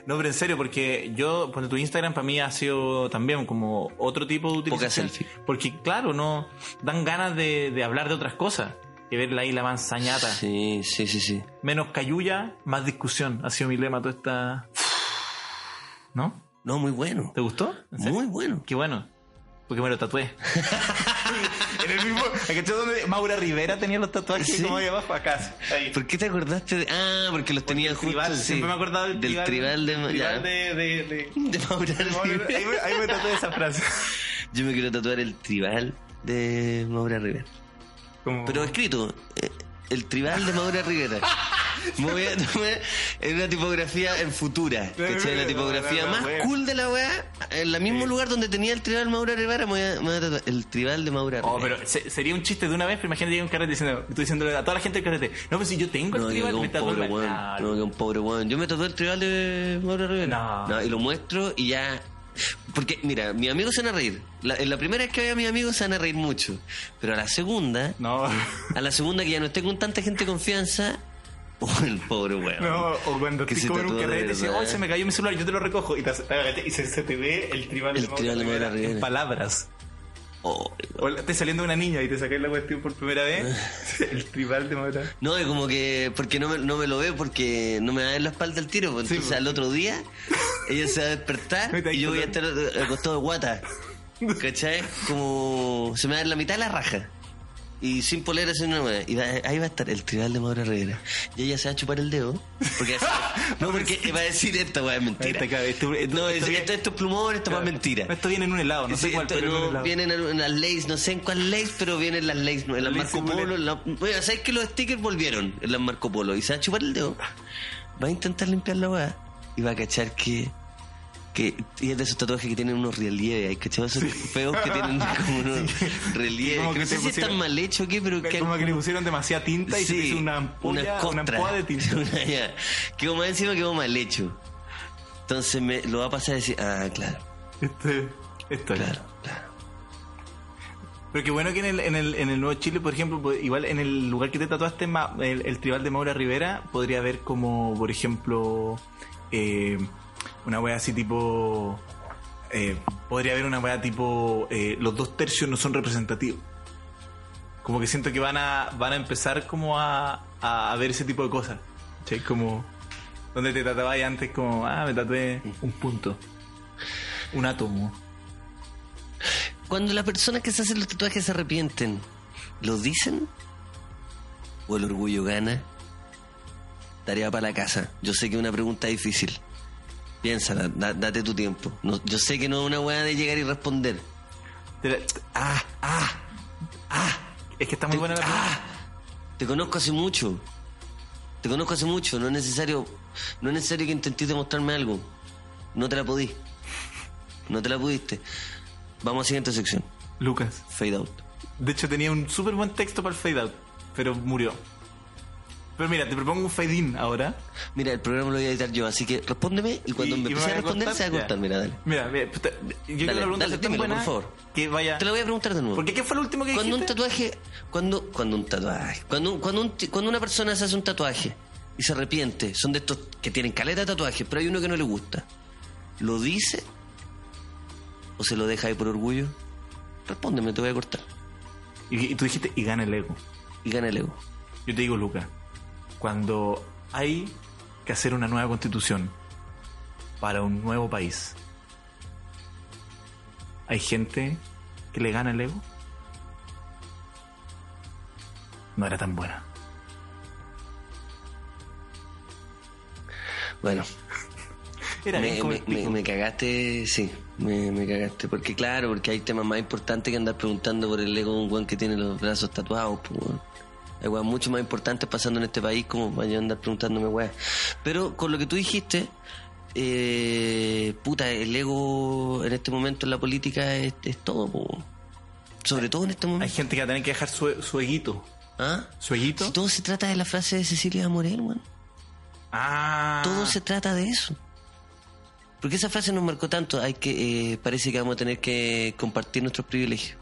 No pero en serio porque yo ponte tu Instagram para mí ha sido también como otro tipo de utilización porque claro no dan ganas de, de hablar de otras cosas que ver ahí la manzañata Sí, sí, sí, sí. menos cayuya más discusión ha sido mi lema toda esta ¿no? No, muy bueno. ¿te gustó? Muy bueno. Qué bueno. Porque me lo tatué. en el mismo. ¿cachai donde Maura Rivera tenía los tatuajes Sí. como ahí abajo? Acá. Ahí. ¿Por qué te acordaste de.? Ah, porque los tenía El justo. tribal. sí. Siempre me he acordado del, del tribal de. tribal ya. de, de, de- De Maura de Maura- Rivera. ahí, me, ahí me tatué esa frase. Yo me quiero tatuar el tribal de Maura Rivera. Como- Pero escrito, eh, el tribal de Maura Rivera. Me voy a tomar en una tipografía en futura. ¿cachai? La tipografía No, no, no, más cool de la weá. En el mismo lugar donde tenía el tribal Maura Rivera, me voy a, me voy a tatuar el tribal de Maura Rivera. Oh, pero se- sería un chiste de una vez, pero imagínate llega un carrete diciendo, estoy diciéndole a toda la gente del carrete, no, pues si yo tengo No, el que tribal, me un pobre weón. No, que un pobre weón. Yo me tatué el tribal de Maura Rivera. No. y lo muestro y ya. Porque, mira, mis amigos se van a reír. La, en la primera vez que vea a mis amigos se van a reír mucho. Pero a la segunda, No, a la segunda que ya no esté con tanta gente de confianza, oh, el pobre weón. no, o cuando Que como en un carrete y dice, verdad. oh, se me cayó mi celular, yo te lo recojo, y, te, y se, se te ve el tribal El tribal de Rivera. en palabras. Oh, O estás saliendo una niña y te sacáis la cuestión por primera vez. el tribal de Maura. No, es como que, porque no me, no me lo veo, porque no me da en la espalda el tiro. pues, Sí, entonces pues. al otro día, ella se va a despertar y yo voy a estar acostado de guata. ¿Cachai? Como se me da en la mitad de la raja. Y sin polera, sin una hueá. Y va- ahí va a estar el tribal de Maura Rivera. Y ella se va a chupar el dedo. Porque así- no, porque va a decir esta weá es mentira. Esto- esto- no, esto esto, esto es plumón, esto es mentira. Esto viene en un helado, no sé Sí, cuál, pero en helado. vienen en, en las leyes, no sé en cuál ley, pero vienen las leyes, en las Marco. Polo. en la- bueno, ¿sabes que los stickers volvieron en las Marco Polo? Y se va a chupar el dedo. Va a intentar limpiar la weá y va a cachar que. que y es de esos tatuajes que tienen unos relieves, ¿hay cachado esos feos que tienen como unos relieves? Como que que no sé si pusieron- están mal hechos o qué, pero que Como que le pusieron demasiada tinta y se Sí, hizo una ampolla, una, costra. ampolla de tinta. Una- ya. Quedó más encima, quedó mal hecho. Entonces me lo va a pasar a decir, ah, claro, Este, esto es. claro, claro. Pero qué bueno que en el, en, el, en el Nuevo Chile, por ejemplo, igual en el lugar que te tatuaste, el, el tribal de Maura Rivera, podría haber como, por ejemplo, eh, una wea así tipo... eh, podría haber una wea tipo... eh, los dos tercios no son representativos. Como que siento que van a, van a empezar como a, a, ver ese tipo de cosas. Como... Donde te tatuabas antes como, ah, me tatué un punto. Un átomo. Cuando las personas que se hacen los tatuajes se arrepienten, ¿lo dicen? ¿O el orgullo gana? Tarea para la casa. Yo sé que es una pregunta difícil. Piénsala, da- date tu tiempo. No, yo sé que no es una weá de llegar y responder. La- Ah, ah, ah. Es que está muy buena la pregunta. ¡Ah! Te conozco hace mucho. Te conozco hace mucho. No es necesario, no es necesario que intentes demostrarme algo. No te la podí. No te la pudiste. Vamos a la siguiente sección. Lucas. Fade out. De hecho, tenía un súper buen texto para el fade out, pero murió. Pero mira, te propongo un fade in ahora. Mira, el programa lo voy a editar yo, así que respóndeme y cuando Y- me voy a responder se va a cortar. Mira, dale. Mira, mira, yo la pregunta dale, dímelo, buena por favor. que vaya. Te lo voy a preguntar de nuevo. ¿Por qué fue lo último que Cuando un tatuaje, cuando, cuando un tatuaje, cuando, un- cuando, un- cuando una persona se hace un tatuaje y se arrepiente, son de estos que tienen caleta de tatuajes, pero hay uno que no le gusta. ¿Lo dice? ¿O se lo deja ahí por orgullo? Respóndeme, te voy a cortar. Y, y tú dijiste, y gana el ego. Y gana el ego. Yo te digo, Lucas, cuando hay que hacer una nueva constitución para un nuevo país, ¿hay gente que le gana el ego? No era tan buena. Bueno. Era me, me, cagaste, sí, me, cagaste. Porque claro, porque hay temas más importantes que andar preguntando por el ego de un buen que tiene los brazos tatuados. Pues. Hay weas mucho más importantes pasando en este país como para yo andar preguntándome weas. Pero con lo que tú dijiste, eh, puta, el ego en este momento en la política es, es todo, po. sobre todo en este Hay momento. gente que va a tener que dejar su, su eguito. ¿Ah? ¿Su eguito? Si todo se trata de la frase de Cecilia Morel, weón. Ah. Todo se trata de eso. Porque esa frase nos marcó tanto, hay que eh, parece que vamos a tener que compartir nuestros privilegios.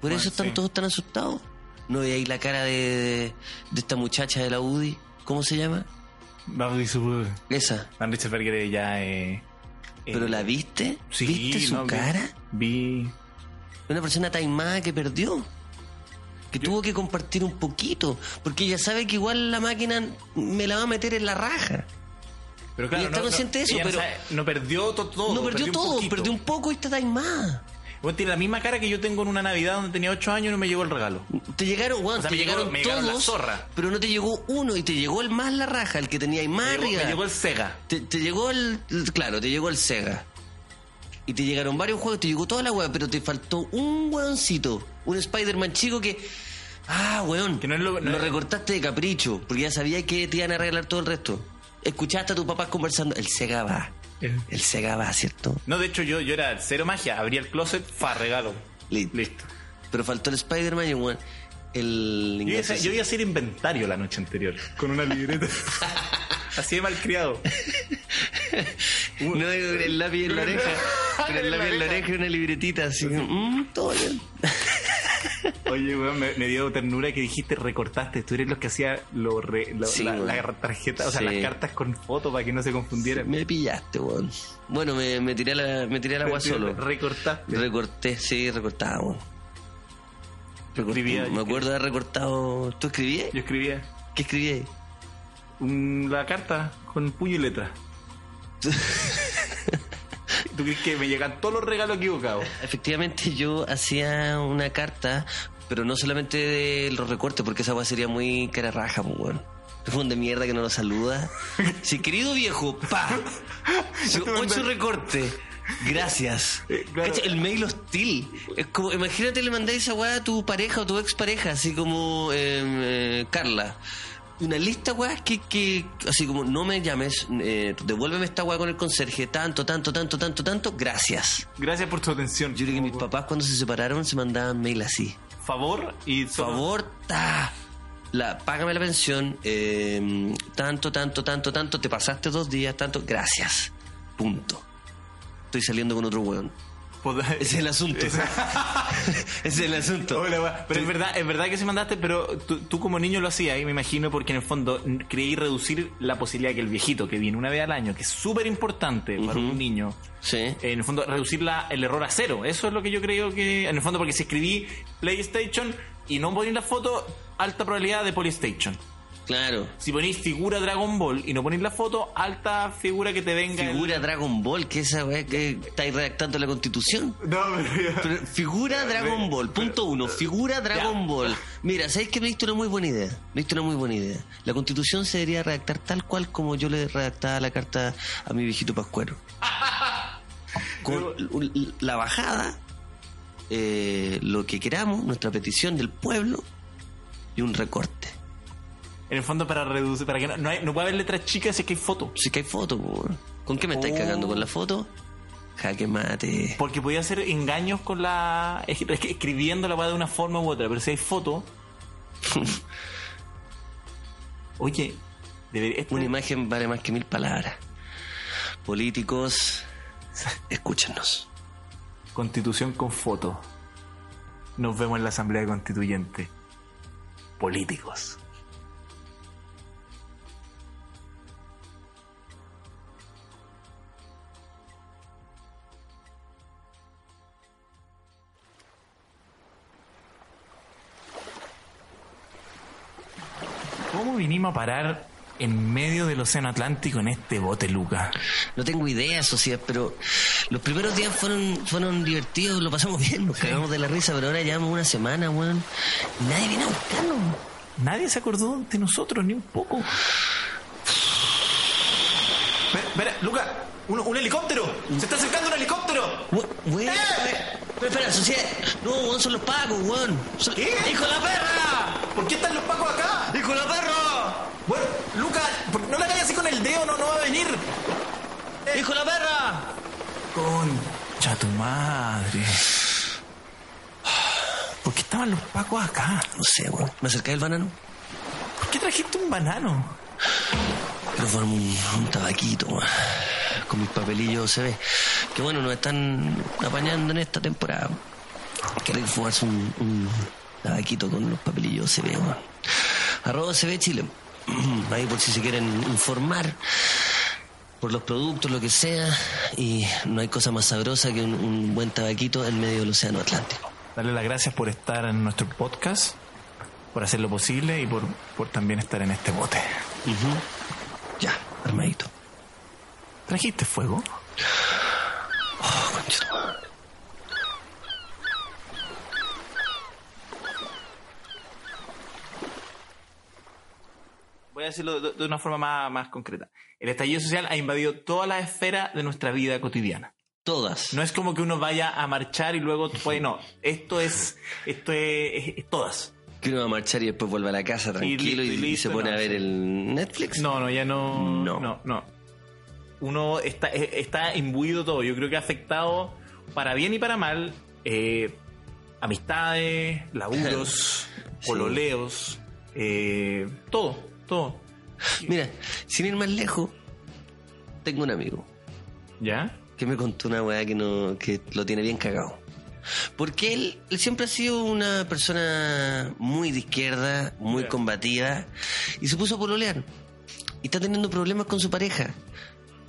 Por Bueno, eso están sí. todos tan asustados. No ve ahí la cara de, de esta muchacha de la UDI, ¿cómo se llama? Van Richard- Esa. Van Richard ya. Eh, ¿Pero eh, la viste? sí, ¿Viste su no, cara? Vi. Una persona taimada que perdió. Que tuvo que compartir un poquito. Porque ella sabe que igual la máquina me la va a meter en la raja. Pero claro, está no, consciente no, de eso, no pero- sabe- no perdió to- todo. no perdió, todo, perdió un poco y está taimada. Bueno, tiene la misma cara que yo tengo en una Navidad donde tenía 8 años y no me llegó el regalo. Te llegaron, weón, O sea, te me llegaron me llegaron la todos, zorra. pero no te llegó uno y te llegó el más la raja, el que tenía ahí más Me llegó, me llegó el Sega. te, te llegó el, el- claro, te llegó el Sega. Y te llegaron varios juegos, te llegó toda la weá, pero te faltó un weoncito, un Spider-Man chico que... Ah, weón, Que no es lo- no es- recortaste de capricho, porque ya sabías que te iban a arreglar todo el resto. Escuchaste a tus papás conversando, el Sega va, El- el Sega va, ¿cierto? No, de hecho yo, yo era cero magia. Abría el closet, fa, regalo. Listo. Listo. Pero faltó el Spider-Man y el... Yo iba, a hacer- yo iba a hacer inventario la noche anterior. Con una libreta. Así de malcriado. No, con el lápiz en la oreja. Con el lápiz en la oreja y una libretita así. mm, todo bien. Oye, weón, me, me dio ternura que dijiste recortaste. Tú eres los que hacía lo re- lo- Sí, la, tarjeta, o sea, Sí. las cartas con fotos para que no se confundieran. Me pillaste, weón. Bueno, me, me tiré a la, me tiré al agua solo. Recortaste. Recorté, sí, recortaba, weón. Escribía, Me acuerdo de haber recortado. ¿Tú escribías? Yo escribía ¿Qué escribías? la carta con puño y letra. ¿Tú crees que me llegan todos los regalos equivocados? Efectivamente, yo hacía una carta, pero no solamente de los recortes, porque esa weá sería muy cara raja, pues, weón. Es un de mierda que no lo saluda. Sí, querido viejo, pa. Ocho recortes. Gracias. Eh, claro. El mail hostil. Es como, imagínate le mandáis esa weá a tu pareja o tu expareja, así como eh, eh, Carla. Una lista, weá, que, que, así como, no me llames, eh, devuélveme esta weá con el conserje, tanto, tanto, tanto, tanto, tanto, gracias. Gracias por tu atención. Yo creo que mis papás cuando se separaron se mandaban mail así. Favor y favor, ta, la, págame la pensión, eh, tanto, tanto, tanto, tanto, te pasaste dos días, tanto, gracias. Punto. Estoy saliendo con otro weón. Es el asunto. Es el asunto. Hola, pero es verdad, es verdad que se mandaste, pero tú, tú como niño lo hacías, y me imagino, porque en el fondo creí reducir la posibilidad que el viejito, que viene una vez al año, que es súper importante para un niño, Sí. en el fondo reducir la- el error a cero. Eso es lo que yo creo que, en el fondo, porque si escribí PlayStation y no ponéis la foto, alta probabilidad de PlayStation. Claro. Si ponéis figura Dragon Ball y no ponéis la foto, alta figura que te venga. el- Figura Dragon Ball, que esa weá que estáis redactando la constitución. No, pero ya. Pero figura Dragon Ball, punto uno, figura Dragon Ya. Ball. Mira, ¿sabéis que me diste una muy buena idea? Me diste una muy buena idea. La constitución se debería redactar tal cual como yo le redactaba la carta a mi viejito Pascuero. Con la bajada, eh, lo que queramos, nuestra petición del pueblo y un recorte. En el fondo para reducir, para que no, no, hay- no puede haber letras chicas si es que hay fotos. Si que hay foto, po, weón. ¿con qué me estáis Oh. cagando con la foto? Jaque mate. Porque podía hacer engaños con la. es que- es escribiendo la weá de una forma u otra, pero si hay foto. Oye, debería. Una imagen vale más que mil palabras. Políticos, escúchenos. Constitución con foto. Nos vemos en la Asamblea Constituyente. Políticos. ¿Cómo vinimos a parar en medio del Océano Atlántico en este bote, Luca? No tengo idea, sociedad, pero los primeros días fueron, fueron divertidos, lo pasamos bien, nos cagamos de la risa, pero ahora llevamos una semana, weón. y Nadie viene a buscarnos. Nadie se acordó de nosotros ni un poco. Espera, Luca, un, un helicóptero. Se está acercando un helicóptero. We- Weón, ¡Eh! pero espera, sociedad. No, weón, son los pagos, weón. Son- ¿Qué? ¡Hijo de la perra! ¿Por qué están los pacos acá? ¡Hijo de la perra! Bueno, Luca, ¿por- no le hagas así con el dedo, no, no va a venir. ¡Hijo de la perra! Concha tu madre. ¿Por qué estaban los pacos acá? No sé, weón. ¿Me acerqué el banano? ¿Por qué trajiste un banano? Fumarme un, un tabaquito, weón. Con mis papelillos se ve. Que bueno, nos están apañando en esta temporada. Quiero fumarse un, un tabaquito con los papelillos se ve, weón. Arroba se ve Chile. Ahí por si se quieren informar por los productos, lo que sea. Y no hay cosa más sabrosa que un, un buen tabaquito en medio del océano Atlántico. Darle las gracias por estar en nuestro podcast, por hacer lo posible y por, por también estar en este bote. Ujú. Ya, armadito. ¿Trajiste fuego? Oh, conchetumare. Voy a decirlo de, de una forma más, más concreta. El estallido social ha invadido toda la esfera de nuestra vida cotidiana. Todas. No es como que uno vaya a marchar y luego puede, no. Esto es, esto es, es- es todas. Que uno va a marchar y después vuelve a la casa tranquilo y, listo, y y se pone no, a ver sí. el Netflix. No, no, ya no. No. No, no. Uno está, eh, está imbuido todo. Yo creo que ha afectado para bien y para mal eh, amistades, laburos, Sí. pololeos, eh, todo, todo. Mira, sin ir más lejos, tengo un amigo ¿Ya? que me contó una weá que, no, que lo tiene bien cagado. Porque él, él siempre ha sido una persona muy de izquierda, muy Ya. combativa, y se puso a pololear. Y está teniendo problemas con su pareja.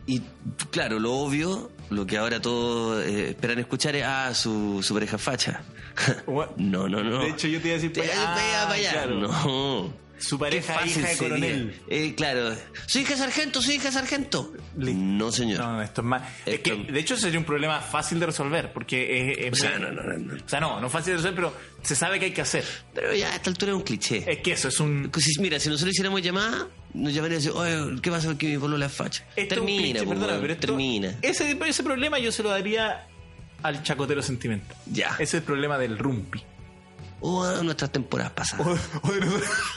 Y claro, lo obvio, lo que ahora todos eh, esperan escuchar es, ah, su, su pareja facha. No, no, no. De hecho, yo te iba a decir para allá. vaya, vaya. claro. No. Su pareja hija de coronel. Eh, claro. Soy hija sargento, soy hija sargento. Listo. No, señor. No, esto es más. Es Esto- que, de hecho, sería un problema fácil de resolver, porque es. es- O sea, no, no, no, no. O sea, no, no fácil de resolver, pero se sabe que hay que hacer. Pero ya a esta altura es un cliché. Es que eso es un. Que si- mira, si nosotros hiciéramos llamada, nos llamarían y decir, oye, ¿qué pasa que mi polola es facha? esto es termina, cliché, perdona, weón, pero esto- termina. Ese, ese problema yo se lo daría al chacotero sentimental. Ya. Ese es el problema del rumpi. O a nuestras temporadas pasadas.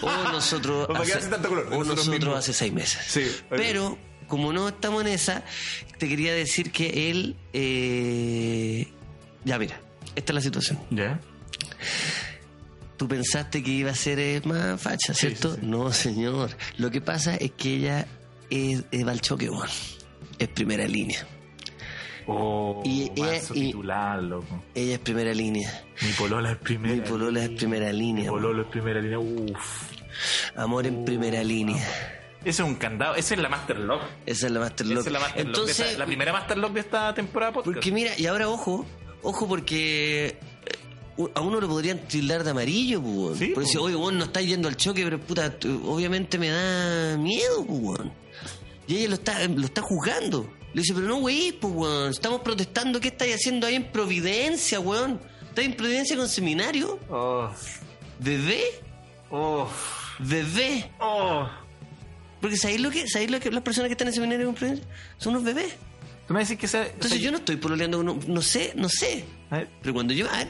O nosotros, O qué hace, hace tanto color, o nosotros nosotros hace seis meses. Sí. Pero, como no estamos en esa, te quería decir que él... eh, Ya, mira, esta es la situación. ¿Ya? Tú pensaste que iba a ser eh, más facha, ¿cierto? sí, sí. No, señor. Lo que pasa es que ella es, es va al choque, weón. Es primera línea. Oh, Y- y- titular, loco. Ella es primera línea. Mi polola es primera. Mi polola es primera Mi línea. weón. pololo es primera línea. Uf. Amor en primera línea. Ese es un candado. Esa es la Master Lock. Esa es la Master Esa Lock. es la Master Lock Entonces, esta- la primera Master Lock de esta temporada podcast. porque mira, y ahora ojo, ojo porque eh, a uno lo podrían tildar de amarillo, pues, weón. Sí, Porque pues. si, oye, weón, no estáis yendo al choque, pero puta, obviamente me da miedo, pues, weón. Y ella lo está, lo está juzgando. Le dice, pero no, güey, pues, weón, estamos protestando, ¿qué estáis haciendo ahí en Providencia, weón? ¿Estáis en Providencia con seminario? Oh, ¿Bebé? oh, ¿Bebé? oh. Porque ¿sabéis lo que, ¿sabéis lo que las personas que están en seminario con Providencia? Son unos bebés. Tú me decís que esa. Entonces yo no estoy pololeando con uno, no sé, no sé. A ver, Pero cuando yo, a ver,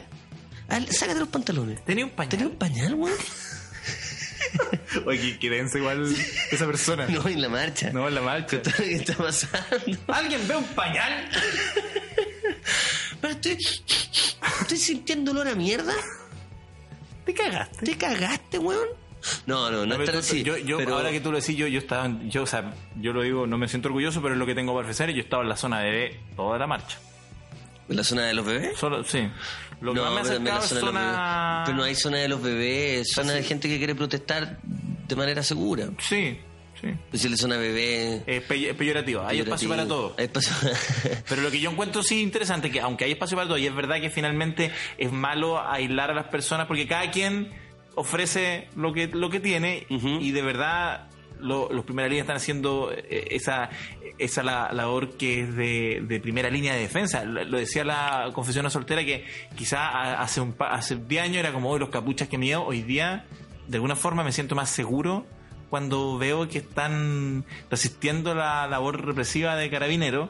a ver, sácate los pantalones. Tenía un pañal. ¿Tenés un pañal, weón? Oye, que- que dense igual esa persona. No, en la marcha. No, en la marcha. ¿Qué está pasando? ¿Alguien ve un pañal? Pero estoy, estoy sintiendo olor a mierda. Te cagaste. ¿Te cagaste, weón? No, no, no, No, es pero tan tú- así. yo, yo pero- ahora que tú lo decís, yo, yo estaba, yo, o sea, yo lo digo, no me siento orgulloso, pero es lo que tengo para ofrecer. Yo estaba en la zona de toda la marcha. ¿En la zona de los bebés? Solo, sí. Lo que no, más me ha acercado es zona. Pero no hay zona de los bebés, zona de gente que quiere protestar de manera segura. Sí, sí. Decirle zona bebé. Es pe- es peyorativo. Hay espacio para todo. Hay espacio- Pero lo que yo encuentro sí interesante, que aunque hay espacio para todo, y es verdad que finalmente es malo aislar a las personas, porque cada quien ofrece lo que, lo que tiene, y de verdad lo- los primeras líneas están haciendo eh, esa, esa la, labor que es de, primera línea de defensa. Lo, decía la confesión soltera que quizá hace un hace 10 años era como hoy los capuchas que miedo, hoy día de alguna forma me siento más seguro cuando veo que están resistiendo la labor represiva de carabineros,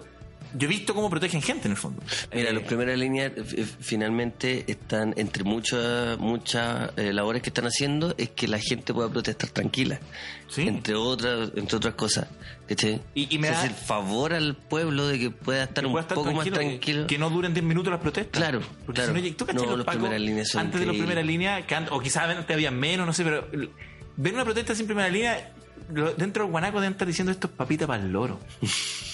yo he visto cómo protegen gente en el fondo. Mira, Eh, las primeras líneas eh, finalmente están entre muchas muchas eh, labores que están haciendo es que la gente pueda protestar tranquila. Sí. Entre otras entre otras cosas. ¿cachai? Y- y me da- el favor al pueblo de que pueda estar que un pueda estar poco más tranquilo, que- no duren 10 minutos las protestas. Claro, Porque claro. si no, ¿tú cachai No, los líneas son antes de las primeras líneas, o quizás antes había menos, no sé, pero ver una protesta sin primera línea, dentro del guanaco deben estar diciendo esto es papita para el loro.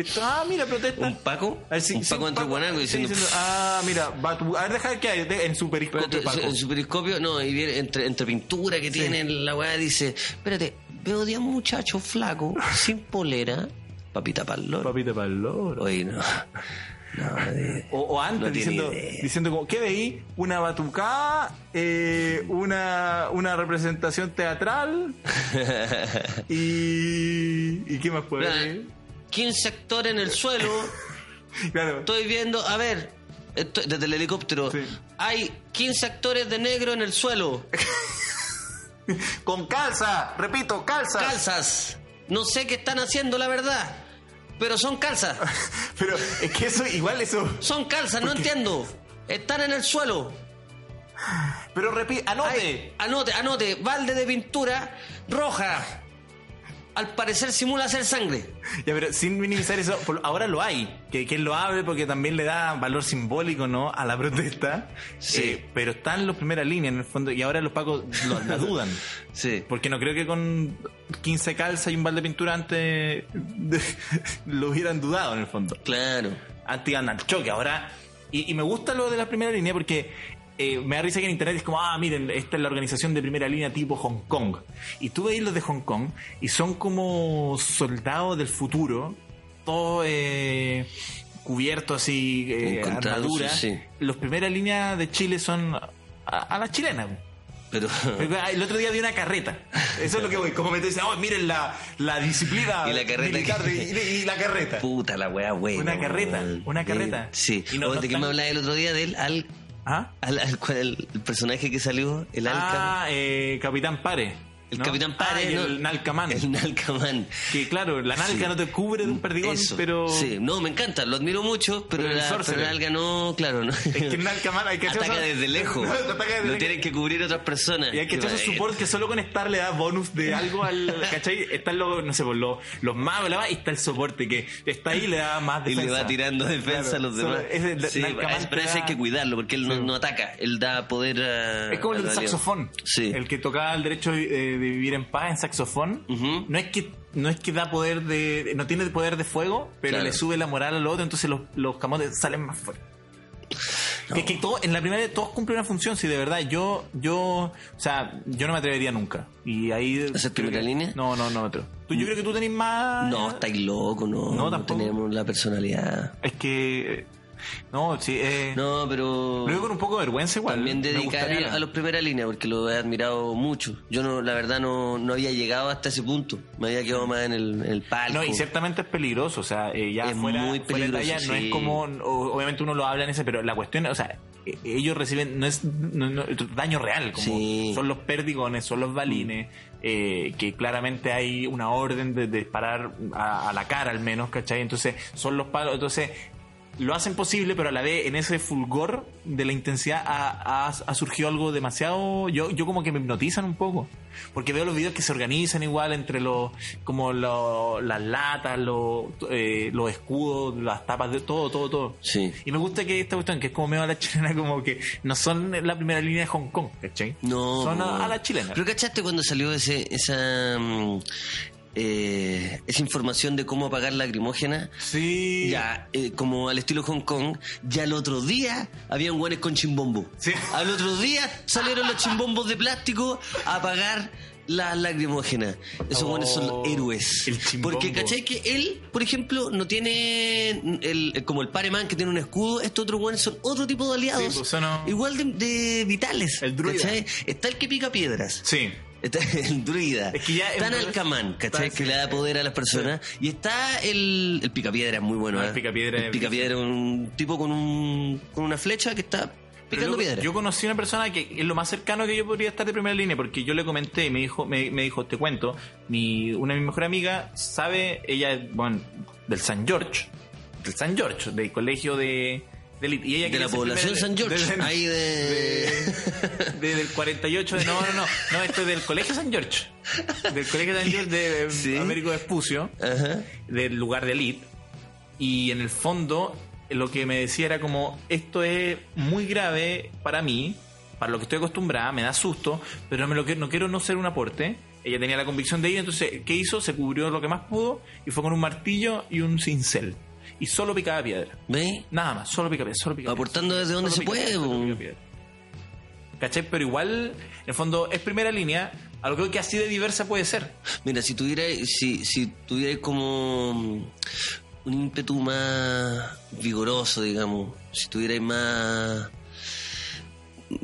Esto, ah, mira, protesta. ¿Un Paco? A ver, sí, un sí, Paco entre guanaco sí, diciendo... ah, mira, va tu- a ver, deja que hay en su periscopio, Paco. en su periscopio, no, y viene entre, entre pintura que tiene la weá, dice, espérate, veo de un muchacho flaco, sin polera, papita para el loro. Papita para el loro. Oye, no. No, O, o antes No diciendo, diciendo como, ¿qué veí? Una batucada, eh, una, una representación teatral y... ¿Y qué más puede? 15 actores en el suelo. Claro. Estoy viendo, a ver, esto- desde el helicóptero. Sí. Hay 15 actores de negro en el suelo. Con calza, repito, calza. Calzas. No sé qué están haciendo, la verdad. Pero son calzas. Pero es que eso, igual eso... Son calzas, no entiendo. Están en el suelo. Pero repito, anote. Ay, anote, anote. Balde de pintura roja. Al parecer simula hacer sangre. Ya, pero sin minimizar eso, por- ahora lo hay. Que, que él lo hable porque también le da valor simbólico, ¿no? A la protesta. Sí. Eh, pero están los primeras líneas en el fondo y ahora los pacos lo- la dudan. Sí. Porque no creo que con 15 calzas y un balde de pintura antes de- lo hubieran dudado en el fondo. Claro. Antes iban al choque. Ahora, y, y me gusta lo de la primera línea porque eh, me da risa que en internet es como, ah, miren, esta es la organización de primera línea tipo Hong Kong. Y tú veis los de Hong Kong y son como soldados del futuro, todos eh, cubiertos así, eh, armadura. sí, sí. Los primeras líneas de Chile son a, a la chilena. Pero. Ah, El otro día vi una carreta. Eso es lo que voy. Como me dicen, oh, miren la, la disciplina Y la carreta militar que- de- y, y la carreta. Puta la wea, buena. Una carreta, una carreta. Sí. Y no- no ¿De qué están- me hablaba el otro día? Del al, ¿Ah? al, al- el personaje que salió, el Alca. Ah, eh, Capitán Pare. El ¿no? Capitán Pare. Ah, y el Nalcamán. El Nalcamán. Que claro, la nalga Sí. no te cubre de un perdigón, Eso, pero. Sí, no, me encanta, lo admiro mucho, pero, Pero la, pero el alga no, claro, no. Es que el Nalcamán hay que Ataca desde lejos. No, ataca desde lo tienen que cubrir otras personas. Y hay que echar Eh, support que solo con estar le da bonus de algo al. ¿Cachai? Están los, no sé, pues, los, los magos, y está el soporte que está ahí y le da más Y defensa. le va tirando defensa Claro, a los demás. ese Sí, pero ese hay que cuidarlo porque él no, Sí. no ataca, él da poder a. Es como el saxofón. Sí. El que tocaba el derecho de, de vivir en paz en saxofón. No es que no es que da poder de. No tiene poder de fuego, pero Claro. le sube la moral al otro, entonces los, los camotes salen más fuertes. Que, que todo, en la primera todos cumplen una función, si de verdad yo, yo, o sea, yo no me atrevería nunca. Y ahí. ¿Hacer primera que- línea? No, no, no atrevo. Tú, yo creo que tú tenés más. No, estáis loco, no. No, No, tampoco. tenemos la personalidad. Es que. No, sí, eh. No, pero. Lo con un poco de vergüenza igual. También gustaría. a los primera línea porque lo he admirado mucho. Yo no, la verdad no, no había llegado hasta ese punto. Me había quedado más en el, en el palco. No, y ciertamente es peligroso, o sea, eh, ya Es fuera, muy fuera peligroso, talla, no es como, obviamente uno lo habla en ese, pero la cuestión, o sea, eh, ellos reciben, no es no- no- daño real, como Sí. son los perdigones, son los balines, eh, que claramente hay una orden de, de disparar a, a la cara al menos, ¿cachai? Entonces, son los palos, entonces lo hacen posible, pero a la vez en ese fulgor de la intensidad ha, ha- ha surgido algo demasiado. Yo, yo como que me hipnotizan un poco. Porque veo los videos que se organizan igual entre los. como lo- las latas, los, eh, los escudos, las tapas, de todo, todo, todo. Sí. Y me gusta que esta cuestión, que es como medio a la chilena, como que no son la primera línea de Hong Kong, ¿cachai? No. Son a la chilena. Pero ¿cachaste cuando salió ese, esa, mm, eh, esa información de cómo apagar lacrimógena? Sí. Ya, eh, como al estilo Hong Kong, ya el otro día habían guanes con chimbombo. Sí. Al otro día salieron los chimbombos de plástico a apagar las lacrimógenas. Esos Oh, guanes son los héroes. el chimbombo. Porque, ¿cachai? Que él, por ejemplo, no tiene el, como el pareman que tiene un escudo. Estos otros guanes son otro tipo de aliados. Sí, pues no- Igual de, de vitales. El druida. ¿cachai? Está el que pica piedras. Sí. Está el druida. Es que ya está ¿cachai? está- que le da sí. poder a las personas. Y está el, el picapiedra, es muy bueno. Ah, ¿eh? el picapiedra El es picapiedra, un tipo con, un, con una flecha que está picando yo, piedra. yo conocí una persona que es lo más cercano que yo podría estar de primera línea, porque yo le comenté y me dijo, me, me dijo, te cuento, mi, una de mis mejores amigas sabe, ella es, bueno, del San George, del San George, del colegio de, de y ella de la población San George, de- ahí de... de- del 48 de no no no no esto es del colegio San George del colegio San George de Sí. Américo Vespucio Ajá. del lugar de elite y en el fondo lo que me decía era como esto es muy grave para mí para lo que estoy acostumbrada me da susto pero no me lo quiero, no quiero no ser un aporte ella tenía la convicción de ir entonces ¿qué hizo? se cubrió lo que más pudo y fue con un martillo y un cincel y solo picaba piedra ¿Ve? Nada más, solo pica piedra, solo pica piedra. Aportando desde donde se puede, piedra, piedra. ¿Cachai? Pero igual, en el fondo, es primera línea. Algo que así de diversa puede ser. Mira, si tuviera, si, si tuviera como mm, un ímpetu más vigoroso, digamos, si tuvierais más,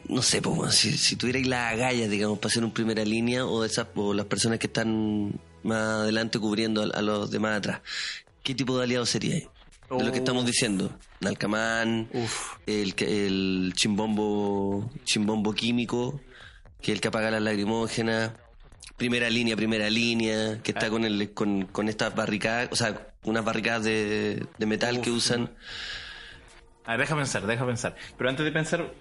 no sé, pues, si, si tuvierais las agallas, digamos, para ser un primera línea o esas, o las personas que están más adelante cubriendo a, a los demás atrás, ¿qué tipo de aliado seríais? De lo que Oh. estamos diciendo, Nalcamán, el, el chimbombo, chimbombo químico, que es el que apaga las lacrimógenas, primera línea, primera línea, que Ah. está con el, con, con estas barricadas, o sea, unas barricadas de, de metal que usan. A ver, deja pensar, deja pensar. Pero antes de pensar.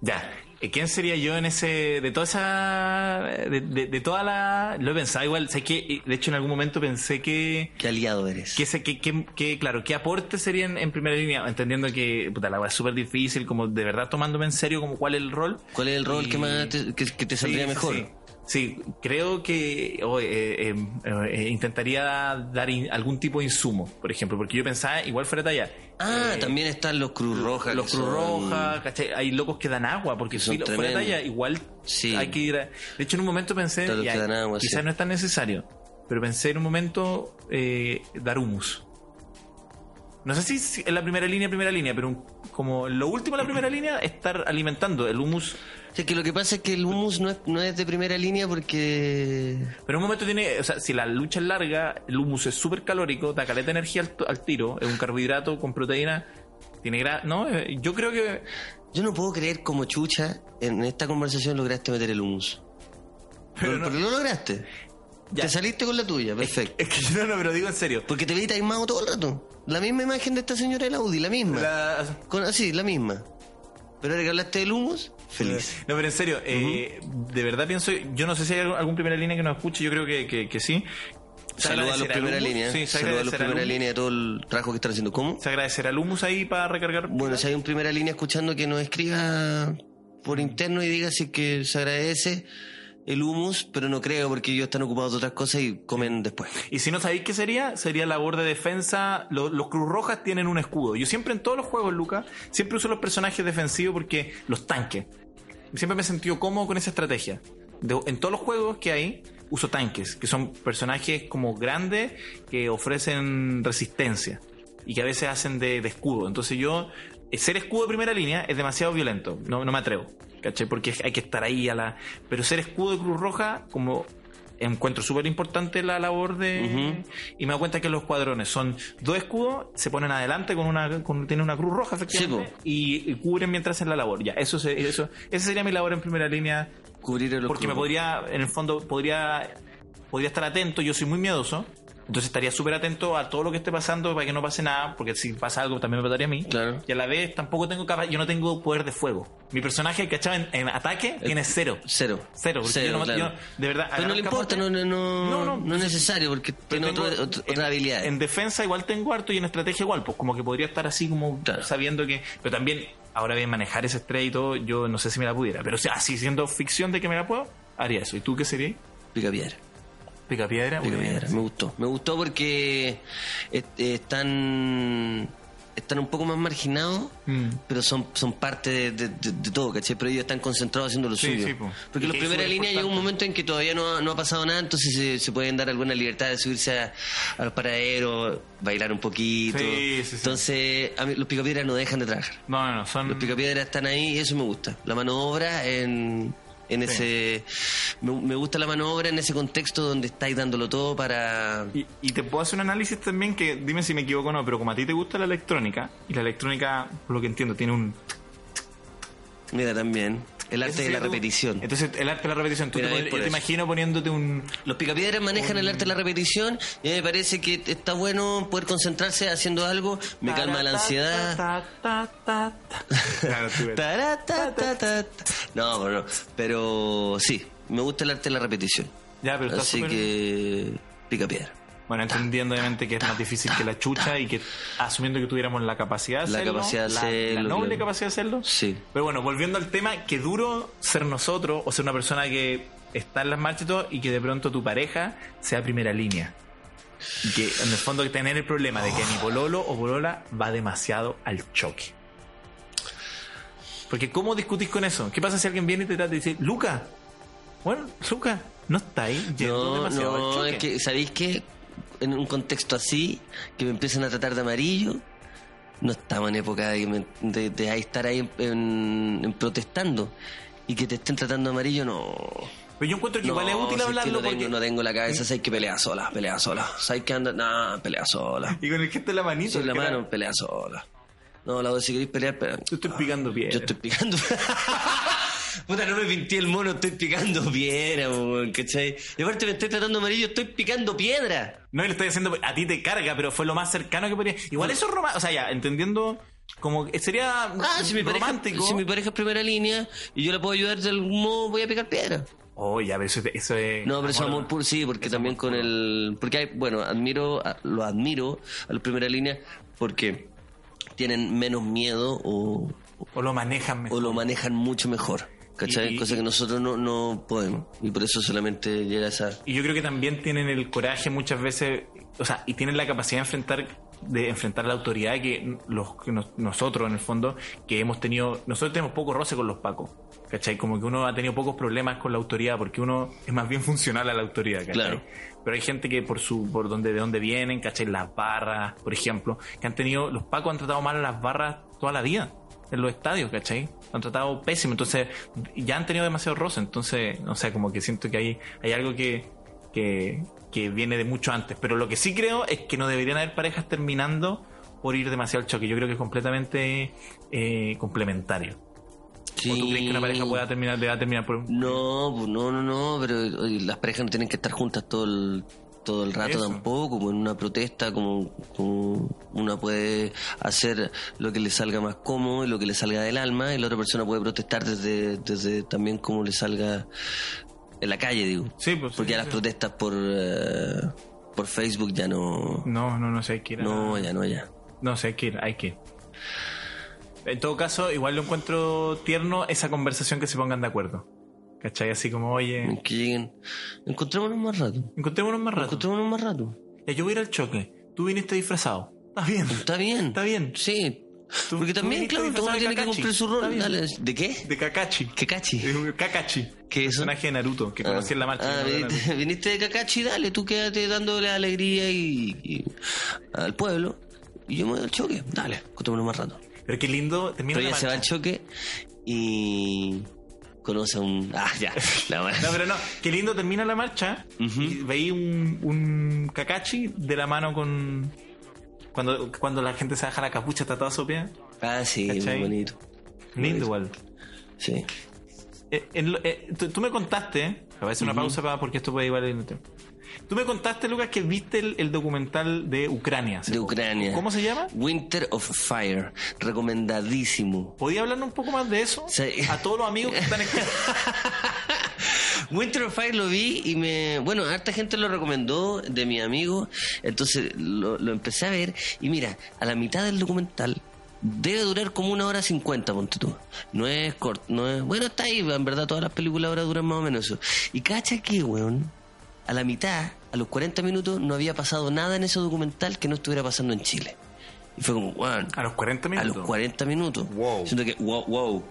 Ya. Eh, ¿Quién sería yo en ese. de toda esa. de, de- de toda la. lo he pensado igual. Sé que. De hecho, en algún momento pensé que. ¿Qué aliado eres? que, sé- que, que- que, claro, qué aporte sería en, en primera línea, entendiendo que puta, la es súper difícil, como de verdad tomándome en serio como cuál es el rol. ¿Cuál es el rol Y- que más te, que, que te saldría Sí, mejor? Sí, Sí, creo que oh, eh, eh, eh, intentaría dar in- algún tipo de insumo, por ejemplo, porque yo pensaba, igual fuera talla. Ah, eh, también están los Cruz Rojas. los Cruz son- Roja, ¿cachai? Hay locos que dan agua, porque si fuera tremendos. talla, igual Sí. hay que ir a... De hecho, en un momento pensé, ya, agua, quizás sí. no es tan necesario, pero pensé en un momento eh, dar humus. No sé si- en la primera línea, primera línea, pero un- como lo último de la primera línea, estar alimentando el humus. O sea, que lo que pasa es que el humus no es, no es de primera línea porque... Pero en un momento tiene, o sea, si la lucha es larga, el humus es súper calórico, da caleta de energía al, al tiro, es un carbohidrato con proteína, tiene gra... No, Eh, yo creo que... Yo no puedo creer como chucha en esta conversación lograste meter el humus. Pero Pero, no- lo lograste. Ya. Te saliste con la tuya, perfecto. Es que yo no, no, pero digo en serio. Porque te vi taimado todo el rato. La misma imagen de esta señora del Audi, la misma. La- Con, así, la misma. Pero ahora que hablaste del humus, feliz. No, pero en serio, eh, de verdad pienso, yo no sé si hay algún primera línea que nos escuche, yo creo que, que, que sí. Saludos a los primera línea. Sí, Saludos a los primera línea de todo el trabajo que están haciendo. ¿Cómo? Se agradecerá al humus ahí para recargar. Bueno, si hay un primera línea escuchando que nos escriba por interno y diga si que se agradece el humus, pero no creo porque ellos están ocupados de otras cosas y comen después. Y si no sabéis qué sería, sería labor de defensa. Lo- Los, Cruz Rojas tienen un escudo. Yo siempre en todos los juegos, Lucas, siempre uso los personajes defensivos porque los tanques. Siempre me he sentido cómodo con esa estrategia. De- en todos los juegos que hay, uso tanques, que son personajes como grandes que ofrecen resistencia y que a veces hacen de, de escudo. Entonces yo, eh, ser escudo de primera línea es demasiado violento. No, no me atrevo. ¿Cachai? Porque hay que estar ahí a la... Pero ser escudo de Cruz Roja, como encuentro súper importante la labor de... Y me doy cuenta que los cuadrones son dos escudos, se ponen adelante con una... Con, tiene una cruz roja, efectivamente, y, y cubren mientras hacen la labor. Ya, eso, se- eso esa sería mi labor en primera línea Cubrir el porque me podría, en el fondo, podría, podría estar atento. Yo soy muy miedoso. Entonces estaría súper atento a todo lo que esté pasando para que no pase nada, porque si pasa algo también me pasaría a mí. Claro. Y a la vez tampoco tengo capa- yo no tengo poder de fuego. Mi personaje, ¿cachai? En, en ataque tiene cero. Cero. Cero, porque Cero, yo no- claro. yo, de verdad, Pero no le importa, no, no, no, No, no, es necesario porque tiene tengo- en- otra habilidad. En defensa igual tengo harto y en estrategia igual, pues como que podría estar así como Claro. sabiendo que... Pero también, ahora bien, manejar esa estrella y todo, yo no sé si me la pudiera. Pero o sea, así siendo ficción de que me la puedo, haría eso. ¿Y tú qué serías? Pica piedra. Pica piedra. Pica muy bien. piedra. Me gustó. Me gustó porque eh, están están un poco más marginados, Mm. pero son, son parte de, de- de- de todo, ¿cachai? Pero ellos están concentrados haciendo lo Sí, suyo. sí, po. Porque los primera línea llega un momento en que todavía no, ha- no ha pasado nada, entonces se, se pueden dar alguna libertad de subirse a, a los paraderos, bailar un poquito. Sí. Entonces, a mí, los picapiedras no dejan de trabajar. No, no, son... Los picapiedras están ahí y eso me gusta. La mano de obra en, en Sí. ese... Me, me gusta la mano de obra en ese contexto donde estáis dándolo todo para... Y, y te puedo hacer un análisis también que, dime si me equivoco o no, pero como a ti te gusta la electrónica, y la electrónica, por lo que entiendo, tiene un... Mira, también. El arte de la repetición. Entonces, el arte de la repetición. Tú Mira, te yo imagino poniéndote un. Los picapiedras manejan el arte de la repetición y me parece que está bueno poder concentrarse haciendo algo, me calma la ansiedad. No, pero, pero sí, me gusta el arte de la repetición. Ya, pero está Así que picapiedra. Bueno, entendiendo obviamente que es más difícil que la chucha y que asumiendo que tuviéramos la capacidad de La hacerlo, capacidad de la- hacerlo, la noble claro. capacidad de hacerlo. Sí. Pero bueno, volviendo al tema, qué duro ser nosotros o ser una persona que está en las marchas y todo y que de pronto tu pareja sea primera línea. Y que en el fondo tener el problema de que mi pololo o polola va demasiado al choque. Porque ¿cómo discutís con eso? ¿Qué pasa si alguien viene y te trata de decir, Luca? Bueno, Luca, no está ahí yendo No, demasiado al no, choque. es que, ¿sabéis qué? En un contexto así, que me empiezan a tratar de amarillo, no estamos en época de, que de- de estar ahí en, en- en protestando. Y que te estén tratando de amarillo, no. Pero yo encuentro que igual es útil si que hablarlo no, tengo, porque... no tengo la cabeza, sabes que pelea sola, pelea sola. Sabes que anda, nah, pelea sola. Y con el gesto de la manito. Sin la que mano, pelea sola. No, la voz si queréis pelear, pero. Yo estoy picando bien. Yo estoy picando. Puta, no me pinté el mono, estoy picando piedra, weón, ¿cachai? Y aparte me estoy tratando amarillo, estoy picando piedra. No, y le estoy diciendo, a ti te carga, pero fue lo más cercano que podría. Igual eso es romántico. O sea, ya, entendiendo. Como que sería Ah, si mi, pareja, romántico. si mi pareja es primera línea y yo la puedo ayudar de algún modo, voy a picar piedra. Oh, ya, pero eso, eso es. No, pero eso es amor puro, sí, porque también con el... Porque hay, bueno, admiro, lo admiro a la primera línea porque tienen menos miedo o, O lo manejan mejor. o lo manejan mucho mejor. ¿Cachai? Y- Cosa que nosotros no, no podemos. Y por eso solamente llega a esa... Y yo creo que también tienen el coraje muchas veces, o sea, y tienen la capacidad de enfrentar de enfrentar la autoridad que los que nos- nosotros en el fondo que hemos tenido nosotros tenemos poco roce con los pacos ¿cachai? como que uno ha tenido pocos problemas con la autoridad porque uno es más bien funcional a la autoridad ¿cachai? Claro. pero hay gente que por su por donde de dónde vienen ¿cachai? las barras por ejemplo que han tenido los pacos han tratado mal a las barras toda la vida en los estadios, ¿cachai? Lo han tratado pésimo, entonces ya han tenido demasiado roce, entonces, o sea, como que siento que hay, hay algo que, que, que viene de mucho antes. Pero lo que sí creo es que no deberían haber parejas terminando por ir demasiado al choque. Yo creo que es completamente eh, complementario. ¿O tú crees que una pareja pueda terminar, deba terminar por un... No, pues no, no, no, pero oye, las parejas no tienen que estar juntas todo el, todo el rato Eso. tampoco, como en una protesta, como, como una puede hacer lo que le salga más cómodo y lo que le salga del alma, y la otra persona puede protestar desde, desde también como le salga en la calle, digo. Sí, pues, sí, Porque ya sí. las protestas por, eh, por Facebook ya no, No, no, no sé, hay que ir a- no, ya no, ya. No sé, hay que ir, hay que ir. En todo caso, igual lo encuentro tierno esa conversación que se pongan de acuerdo. ¿Cachai? Así como, oye, Que lleguen, encontrémonos más rato. encontrémonos más rato. Encontrémonos más rato. Ya, yo voy a ir al choque. Tú viniste disfrazado. Está bien. Está bien. Está bien. Sí. Tú- Porque también, claro, disfrazado uno tiene que Kakashi. cumplir su rol. Dale, ¿De qué? De Kakashi. Un Kakashi. ¿Qué es? Personaje de Naruto que conocí en la marcha. Ah, viniste, viniste de Kakashi, dale, tú quédate dándole alegría y, y- al pueblo. Y yo me voy al choque. Dale, contémonos más rato. Pero qué lindo. Termina Pero ella se va al choque y conoce a un... Ah, ya. La. No, pero no. Qué lindo termina la marcha. Ujú. Y veí un, un Kakashi de la mano con. Cuando, cuando la gente se baja la capucha, está toda sopia. Ah, sí, ¿Cachai? muy bonito. Lindo igual. Sí. Eh, en lo- eh, tú, tú me contaste, eh, voy a hacer una pausa para, porque esto puede llevar el tiempo. Tú me contaste, Lucas, que viste el, el documental de Ucrania. De. Ucrania. ¿Cómo se llama? Winter of Fire. Recomendadísimo. ¿Podía hablarnos un poco más de eso? Sí. A todos los amigos que están en Winter of Fire lo vi y me. Bueno, harta gente lo recomendó de mi amigo. Entonces lo, lo empecé a ver. Y mira, a la mitad del documental debe durar como una hora cincuenta, ponte tú. No es corto, no es. Bueno, está ahí, en verdad todas las películas ahora duran más o menos eso. Y cacha que, weón, a la mitad, a los 40 minutos, no había pasado nada en ese documental que no estuviera pasando en Chile. Y fue como, weón, A los 40 a minutos. los 40 minutos. Wow. Siento que, wow, wow.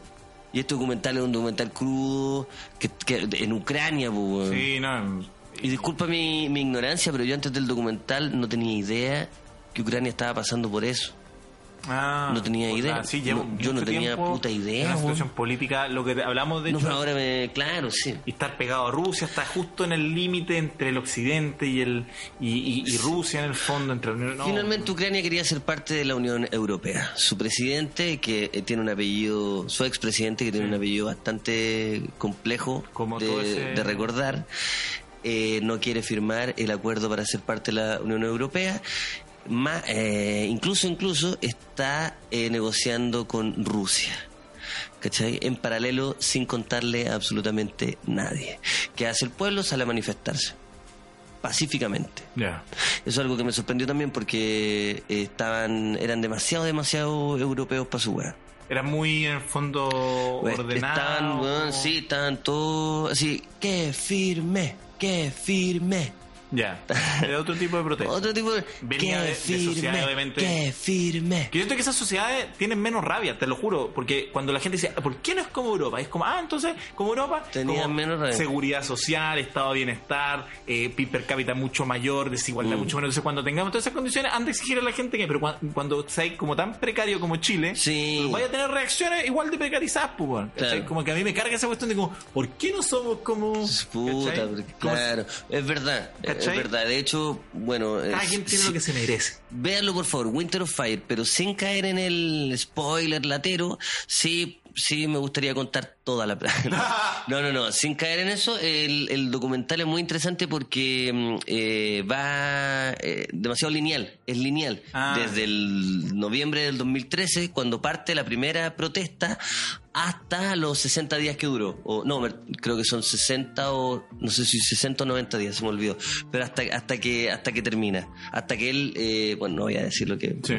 Y este documental es un documental crudo que, que- en Ucrania, pues. Sí, no. Y disculpa mi, mi ignorancia, pero yo antes del documental no tenía idea que Ucrania estaba pasando por eso. Ah, no tenía idea. sí, llevo No, yo no tenía puta idea, En weón. situación política, lo que hablamos de No, hecho, pero ahora me. Claro, sí. y estar pegado a Rusia está justo en el límite entre el occidente y el y, y- y Rusia en el fondo entre no. Finalmente Ucrania quería ser parte de la Unión Europea. Su presidente, que eh, tiene un apellido, su expresidente, que tiene un apellido bastante complejo Como de, ese- de recordar, eh, no quiere firmar el acuerdo para ser parte de la Unión Europea. Ma- eh, incluso, incluso está eh, negociando con Rusia. ¿Cachai? En paralelo, sin contarle a absolutamente nadie. ¿Qué hace el pueblo? Sale a manifestarse. Pacíficamente. Ya. Eso es algo que me sorprendió también porque eh, estaban eran demasiado, demasiado europeos para su weá. Era muy en el fondo ordenado. Estaban, weón, sí, estaban todos así, que firme, que firme. Ya. Era otro tipo de protesta. Otro tipo de. Venía de- de sociedades, obviamente. que firme. Que yo siento que esas sociedades tienen menos rabia, te lo juro, porque cuando la gente dice, ¿por qué no es como Europa? Es como, ah, entonces, como Europa, Tenían como menos rabia. seguridad social, estado de bienestar, eh, PIB per cápita mucho mayor, desigualdad Mm. mucho menor. Entonces, cuando tengamos todas esas condiciones, han de exigir a la gente que, pero cuando, cuando sea como tan precario como Chile, Sí. vaya a tener reacciones igual de precarizadas, pues, ¿cachai? Claro. Como que a mí me carga esa cuestión de como, ¿por qué no somos como... Puta, ¿cachai? porque, claro, es verdad, es ¿Cachai? verdad. De hecho, bueno, Cada es- quien tiene lo que se merece. Véanlo por favor, Winter of Fire, pero sin caer en el spoiler latero, sí, sí me gustaría contar toda la... no, no, no, sin caer en eso, el, el documental es muy interesante porque mm, eh, va eh, demasiado lineal, es lineal. Ah. Desde el noviembre del 2013, cuando parte la primera protesta, hasta los 60 días que duró. O, no, creo que son 60 o no sé si 60 o 90 días, se me olvidó. Pero hasta, hasta que hasta que termina. Hasta que él, eh, bueno, no voy a decir lo que... Sí.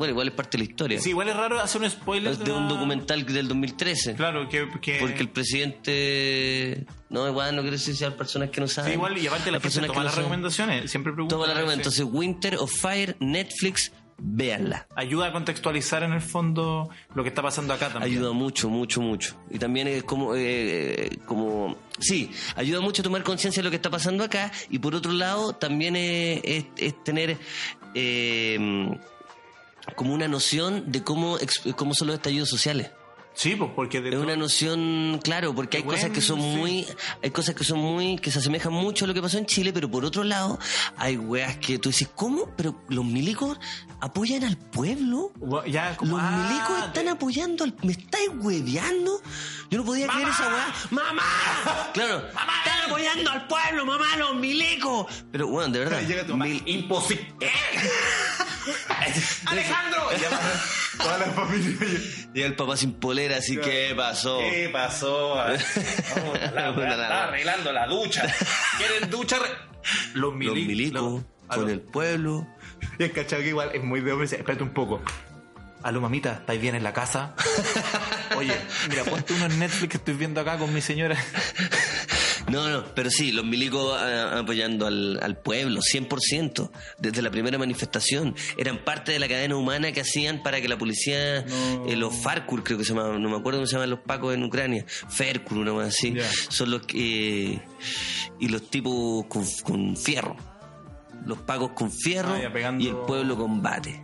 Bueno, igual es parte de la historia. Sí, igual es raro hacer un spoiler de un una- documental del 2013. Claro, que... que... Porque el presidente... No, igual no quiero decir personas que no saben. Sí, igual, y aparte la gente personas que toma no las saben. recomendaciones, siempre pregunta. Toma las recomendaciones. Entonces, Winter of Fire, Netflix, véanla. Ayuda a contextualizar en el fondo lo que está pasando acá también. Ayuda mucho, mucho, mucho. Y también es como, eh, como, sí, ayuda mucho a tomar conciencia de lo que está pasando acá. Y por otro lado, también es, es- es tener eh, como una noción de cómo, cómo son los estallidos sociales. Sí, pues porque de Es todo- una noción, claro, porque hay Bueno, cosas que son sí. muy, hay cosas que son muy, que se asemejan mucho a lo que pasó en Chile, pero por otro lado, hay weas que tú dices, ¿cómo? Pero los milicos apoyan al pueblo. ya como Los ah, milicos están de- apoyando al... ¿Me estáis hueveando? Yo no podía creer esa weá. ¡Mamá! Claro. ¡Están apoyando al pueblo, mamá, los milicos! Pero, bueno, de verdad. Llega tu mamá, mil- imposible. Alejandro. Y ya va- Toda la familia. Llega el papá sin polera, así que pasó? ¿Qué pasó? Vamos, la, está nada. arreglando la ducha. ¿Quieren ducha? Re- Los Los milicos. con el pueblo. Y el cachado que igual es muy de hombre. Espérate un poco. Aló, mamita, ¿estáis bien en la casa? Oye, mira, ponte uno en Netflix que estoy viendo acá con mi señora. No, no, pero sí, los milicos ah, apoyando al, al pueblo, 100%, desde la primera manifestación. Eran parte de la cadena humana que hacían para que la policía, eh, los Farkur creo que se llamaban, no me acuerdo cómo se llaman los pacos en Ucrania, Ferkur, una cosa así, son los que... y los tipos con, con fierro. Los pacos con fierro Ah, pegando- y el pueblo combate.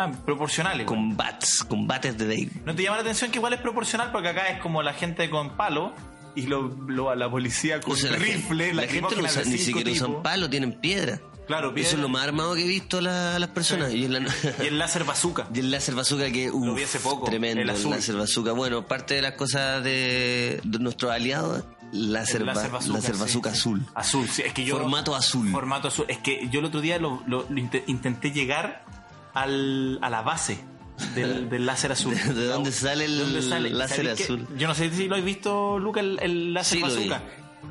Ah, proporcionales. güey. Combates, combates de Dave. ¿No te llama la atención que igual es proporcional? Porque acá es como la gente con palo y lo, lo- la policía con O sea, la rifle, gente, la gente no usa- ni siquiera usan palo, tienen piedra. Claro, piedra. Eso es lo más armado que he visto la- las personas. Y, la- el láser bazooka. Y el láser bazooka que Lo uf, vi hace poco, tremendo el láser bazooka. Bueno, parte de las cosas de, de nuestros aliados, láser, láser ba- bazooka, láser sí, bazooka sí. azul. Azul, sí, es que yo. Formato azul. Formato azul. Es que yo el otro día lo, lo- lo int- intenté llegar al, a la base del, del láser azul. ¿De- de dónde sale el ¿De dónde sale? láser ¿Sabéis que- azul? Yo no sé si lo has visto, Luca, el, el láser Sí, bazooka.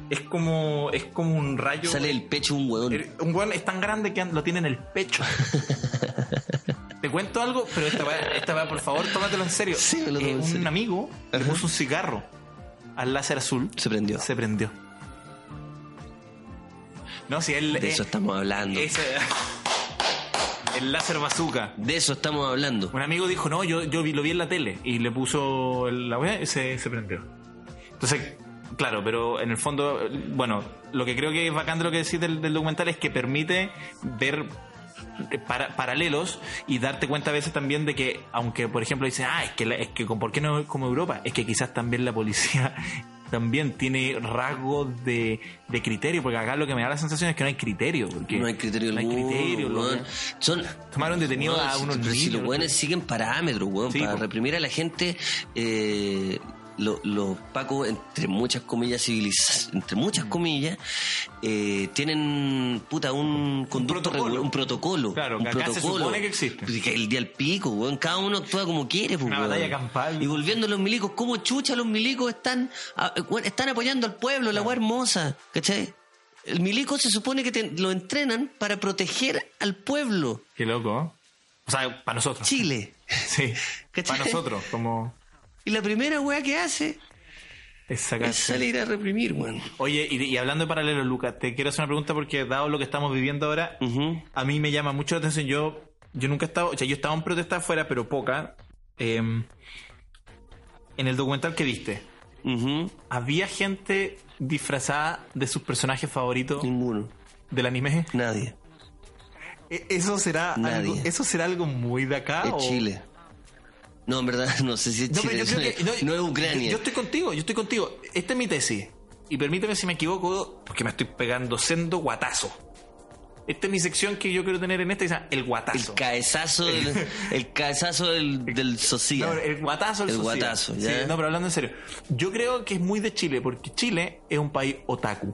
Es como, es como un rayo. Sale el pecho un hueón. El- Un weón es tan grande que lo tiene en el pecho. Te cuento algo, pero esta weá, esta weá, por favor, tómatelo en serio. Sí, me lo tomo en un amigo le puso un cigarro al láser azul. Se prendió. Se prendió. No, si él. De eh, eso estamos hablando. ese- el láser bazooka. De eso estamos hablando. Un amigo dijo, no, yo, yo vi- lo vi en la tele. Y le puso la weá y se, se prendió. Entonces, claro, pero en el fondo, bueno, lo que creo que es bacán de lo que decís del, del documental es que permite ver eh, para- paralelos y darte cuenta a veces también de que, aunque por ejemplo dicen, ah, es que, la- es que ¿por qué no es como Europa? Es que quizás también la policía también tiene rasgos de, de criterio, porque acá lo que me da la sensación es que no hay criterio. Porque No hay criterio no hay alguno, criterio, weón. Son, Tomaron detenidos weón, a unos si niños, los weones siguen parámetros, weón, Sí, para po. reprimir a la gente, eh, lo- los pacos, entre muchas comillas civilizadas, entre muchas comillas, eh, tienen puta un conducto protocolo. regular, un protocolo. Claro, un que acá se supone que existe. Pues que el día al pico, weón, cada uno actúa como quiere, pues, Una weón. batalla campal. Y volviendo a los milicos, ¿cómo chucha los milicos están, weón, están apoyando al pueblo, la weá hermosa, ¿cachai? El milico se supone que te- lo entrenan para proteger al pueblo. Qué loco. ¿eh? O sea, para nosotros. Chile. Sí. ¿Cachai? Para nosotros, como Y la primera weá que hace es es salir a reprimir, weón. Oye, y, y hablando de paralelo, Lucas, te quiero hacer una pregunta porque dado lo que estamos viviendo ahora, a mí me llama mucho la atención. Yo, yo nunca he estado, o sea, yo he estado en protesta afuera, pero poca. Eh, en el documental que viste. ¿había gente disfrazada de sus personajes favoritos Ninguno. del anime? Nadie. ¿E- ¿Eso será, Nadie. algo, ¿Eso será algo muy de acá? O- Chile. No, en verdad, no sé si es No, Chile. pero yo creo que- no, no es Ucrania. Yo, estoy contigo, yo estoy contigo. Esta es mi tesis. Y permíteme si me equivoco, porque me estoy pegando sendo guatazo. Esta es mi sección que yo quiero tener en esta, y se llama el el guatazo. cabezazo del, el cabezazo del, del socia. No, el guatazo del El socio. guatazo, Sí, no, pero hablando en serio. Yo creo que es muy de Chile, porque Chile es un país otaku.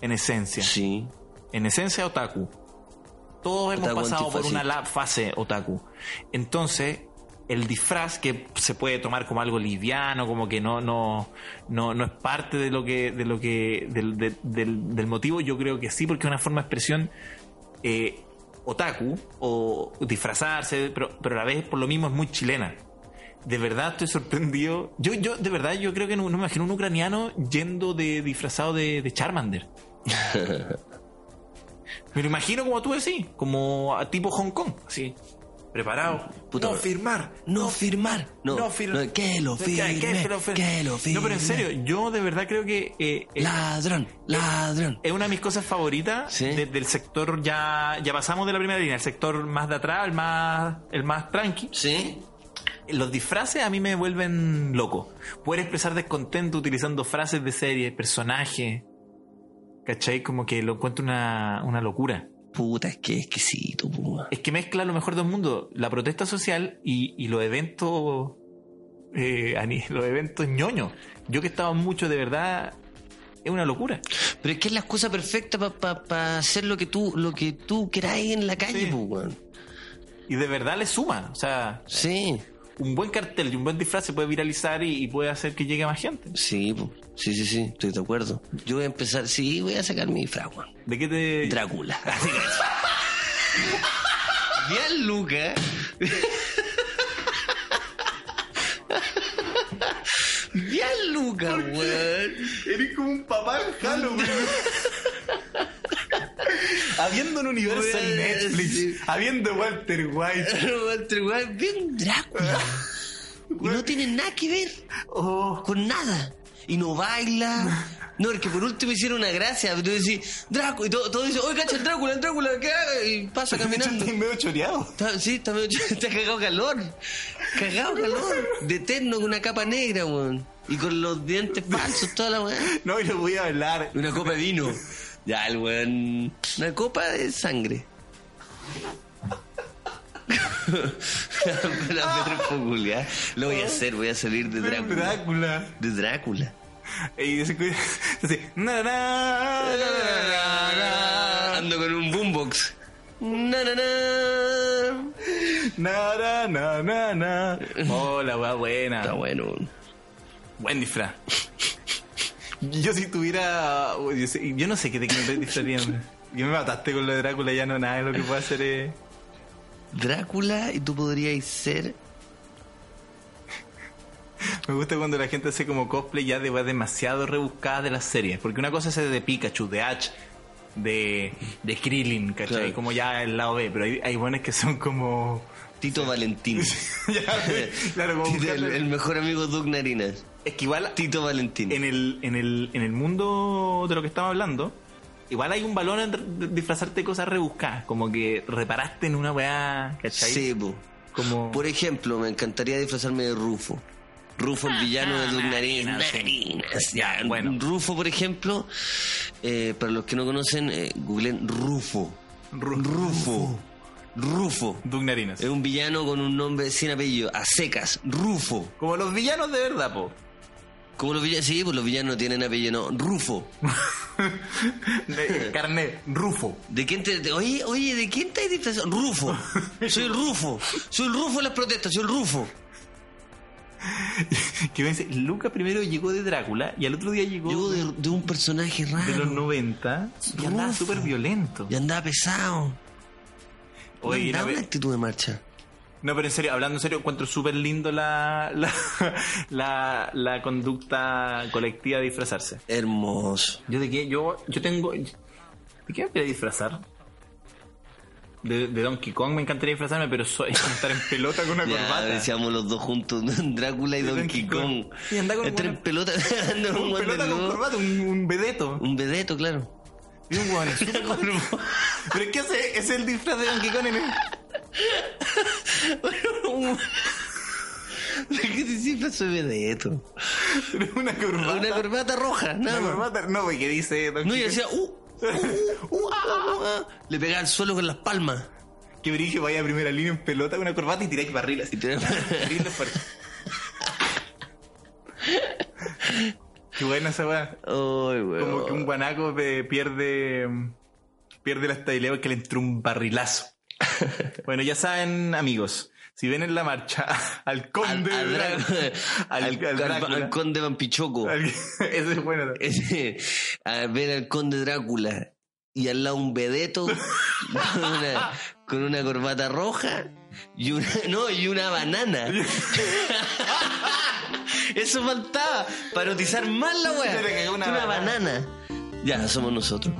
En esencia. Sí. En esencia, otaku. Todos hemos pasado por una la- fase otaku. Entonces, el disfraz que se puede tomar como algo liviano, como que no, no, no, no es parte de lo que, de lo que, del, de- del, del motivo, yo creo que sí, porque es una forma de expresión eh, otaku o disfrazarse, pero, pero a la vez por lo mismo es muy chilena. De verdad estoy sorprendido. Yo, yo, de verdad, yo creo que no, no me imagino un ucraniano yendo de disfrazado de, de Charmander. Me lo imagino como tú decís, como a tipo Hong Kong, así. Preparado. Puta, no firmar. no firmar. No, No firmar. no, que lo firme, que lo firme. No, pero en serio, yo de verdad creo que eh, eh, Ladrón, ladrón. es una de mis cosas favoritas Sí. de- del sector ya ya pasamos de la primera línea, el sector más de atrás, el más el más tranqui. ¿Sí? Los disfraces a mí me vuelven loco. Poder expresar descontento utilizando frases de serie, personajes. ¿Cachai? Como que lo encuentro una, una locura. Puta, es que es exquisito, puma. Es que mezcla lo mejor del mundo, la protesta social y, y los eventos, eh, los eventos ñoños. Yo que estaba mucho, de verdad, es una locura. Pero es que es la excusa perfecta para hacer lo que tú lo que tú queráis en la calle, Sí. Y de verdad le suma. O sea, Sí, un buen cartel y un buen disfraz se puede viralizar y, y puede hacer que llegue a más gente. sí, sí, sí, sí, estoy de acuerdo. Yo voy a empezar, sí, voy a sacar mi disfraz, weón. ¿De qué te...? Drácula. Bien, Luca. Bien, Luca, weón. Eres como un papá en Halloween. habiendo un universo en Weón, Netflix, sí. habiendo Walter White. Walter White, bien Drácula. Y no tiene nada que ver Oh, con nada. Y no baila. No, es que por último hicieron una gracia. Tú decís, Drácula. Y todo, todo dice, oye, cacha el Drácula, el Drácula, ¿qué haga? Y pasa caminando. estoy medio choreado. Está- sí, está, medio- está cagado calor. Cagado calor. De eterno con una capa negra, weón. Y con los dientes falsos, toda la weá. No, y lo voy a hablar. Una copa de vino. Ya, el weón. Una copa de sangre. la Foglia. Lo voy a hacer, voy a salir de Drácula. Drácula. De Drácula. Y dice, así, na, na, na, Ando con un boombox. Na, na, na. na, na, na, na. Oh, la buena. Está bueno. Buen disfraz. Yo si tuviera... Yo, sé- yo no sé qué te disfrazarían. Yo me mataste con lo de Drácula, ya no nada, lo que puedo hacer es... Drácula y tú podrías ser. Me gusta cuando la gente hace como cosplay ya de demasiado rebuscadas de las series. Porque una cosa es de Pikachu, de Ash, de, de Krillin, ¿cachai? Claro. Como ya el lado B, pero hay, hay buenas que son como... Tito Valentín. Ya, claro, como Tito, el, el mejor amigo de Doug Narinas. Es que igual Tito Valentín. en el, en, el, en el mundo de lo que estamos hablando, igual hay un valor en disfrazarte de cosas rebuscadas, como que reparaste en una weá, ¿cachai? Sí, po. Como... Por ejemplo, me encantaría disfrazarme de Rufo. Rufo, el villano de sí. Narinas, Ya, bueno. Rufo, por ejemplo, eh, para los que no conocen, eh, googleen Rufo. Ru- Rufo. Rufo. Doug Narinas. Es un villano con un nombre sin apellido, a secas, Rufo. Como los villanos de verdad, po. Como los villanos, sí, pues los villanos no tienen apellido, no, Rufo. De- Carnet, Rufo. ¿De quién te, de- oye, oye, ¿de quién estáis disfrazado? Rufo. Soy el Rufo. Soy el Rufo de las protestas, soy el Rufo. Que me dice, Luca primero llegó de Drácula y al otro día llegó Yo de, de un personaje raro. de los 90 y andaba Rufo. súper violento. Y andaba pesado. Oye, andaba una actitud de marcha. No, pero en serio, hablando en serio, encuentro súper lindo la, la, la, la conducta colectiva de disfrazarse. Hermoso. Yo de qué, yo, yo tengo. ¿De qué me voy a disfrazar? De, de Donkey Kong me encantaría disfrazarme, pero soy estar en pelota con una Ya, corbata. decíamos los dos juntos, Drácula y Donkey Donkey Kong. Kong. Y anda con Estar en pelota, en un pelota con corbata, un, un vedeto. Un vedeto, claro. Y un súper- Pero es que ese es el disfraz de Donkey Kong en el... ¿Por qué te disfrazas de vedeto? Una corbata. Una corbata roja, Una nada más. corbata. No, porque dice Donkey No, y decía, uh, uh, uh, uh, uh, uh. Le pegaba al suelo con las palmas. Que Brigio vaya a primera línea en pelota con una corbata y tiráis. Y te- Terrible fuerte. Qué buena esa weá. Como que un guanaco pe- pierde pierde la estabilidad porque le entró un barrilazo. Bueno, ya saben, amigos, si ven en la marcha al conde al, al, al- al conde Vampichoco. Al- Ese es bueno. Ese, a ver al conde Drácula y al lado un vedeto con una, con una corbata roja y una, no, y una banana. Eso faltaba para erotizar más la cagó una Una, banana. Ya, somos nosotros.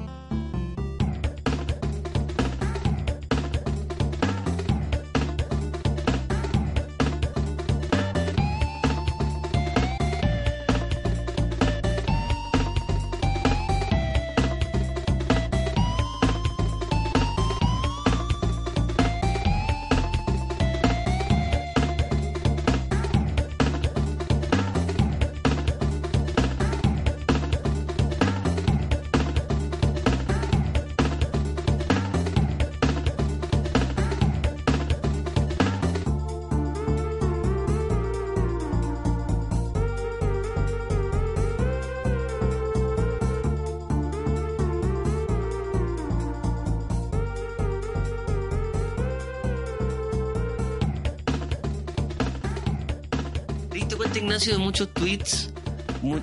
Diste cuenta, Ignacio, de muchos tweets,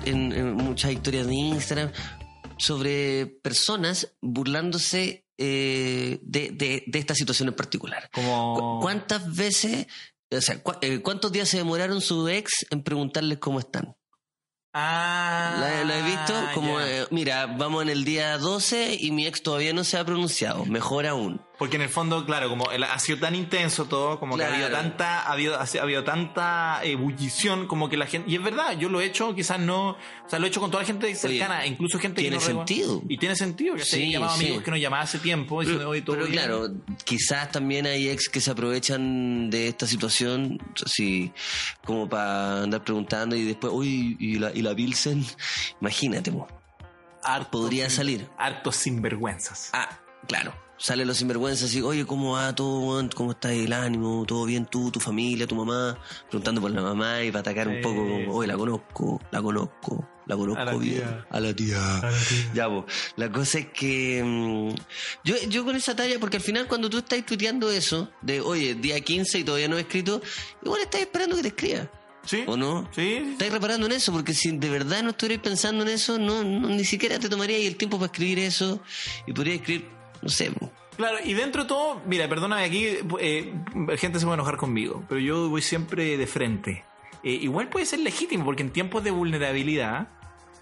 en, en muchas historias de Instagram, sobre personas burlándose eh, de, de- de esta situación en particular? Como... ¿Cu- ¿Cuántas veces, o sea, cu- eh, cuántos días se demoraron su ex en preguntarles cómo están? Ah, ¿La, la he visto? Como, eh, mira, vamos en el día 12 y mi ex todavía no se ha pronunciado. Mejor aún. Porque en el fondo, claro, como el- ha sido tan intenso todo, como que ha habido tanta, ha habido, ha habido tanta ebullición, como que la gente, y es verdad, yo lo he hecho, quizás no, o sea, lo he hecho con toda la gente cercana, incluso gente tiene que no sentido. Y tiene sentido, que se Sí, llamado sí. amigos que nos llamaba hace tiempo, diciendo, "Oye, todo Pero bien". claro, quizás también hay ex que se aprovechan de esta situación, así como para andar preguntando y después, uy, ¿y la, y la Pilsen? Imagínate. Hartos podría sin- salir. Hartos sinvergüenzas. Ah, claro. Sale los sinvergüenzas y, oye, ¿cómo va todo? ¿Cómo está el ánimo? ¿Todo bien tú, tu familia, tu mamá? Preguntando por la mamá y para atacar un poco, como, oye, la conozco, la conozco, la conozco A la bien. tía. A la tía. Ya, pues, la cosa es que mm, yo, yo con esa talla, porque al final cuando tú estás tuiteando eso, de, oye, día 15 y todavía no he escrito, igual estás esperando que te escriba, ¿Sí? ¿o no? Sí. Estás reparando en eso, porque si de verdad no estuvierais pensando en eso, no, no- ni siquiera te tomaría el tiempo para escribir eso y podrías escribir, no sé. Claro, y dentro de todo, mira, perdóname aquí, eh, gente se puede enojar conmigo, pero yo voy siempre de frente. Eh, igual puede ser legítimo, porque en tiempos de vulnerabilidad,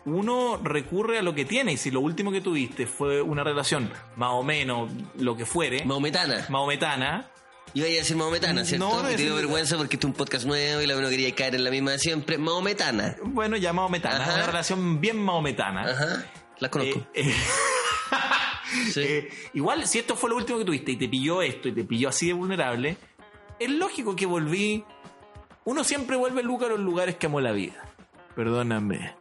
uno recurre a lo que tiene, y si lo último que tuviste fue una relación, más o menos, lo que fuere, Maometana. maometana, Iba a decir Maometana, ¿cierto? No, no te dio vergüenza porque este es un podcast nuevo y la no quería caer en la misma de siempre. Maometana. bueno, ya maometana, Ajá. una relación bien maometana. Ajá. Las conozco. Eh, eh, Sí. Eh, igual, si esto fue lo último que tuviste y te pilló esto y te pilló así de vulnerable, es lógico que volví. Uno siempre vuelve Luca a los lugares que amó la vida. Perdóname.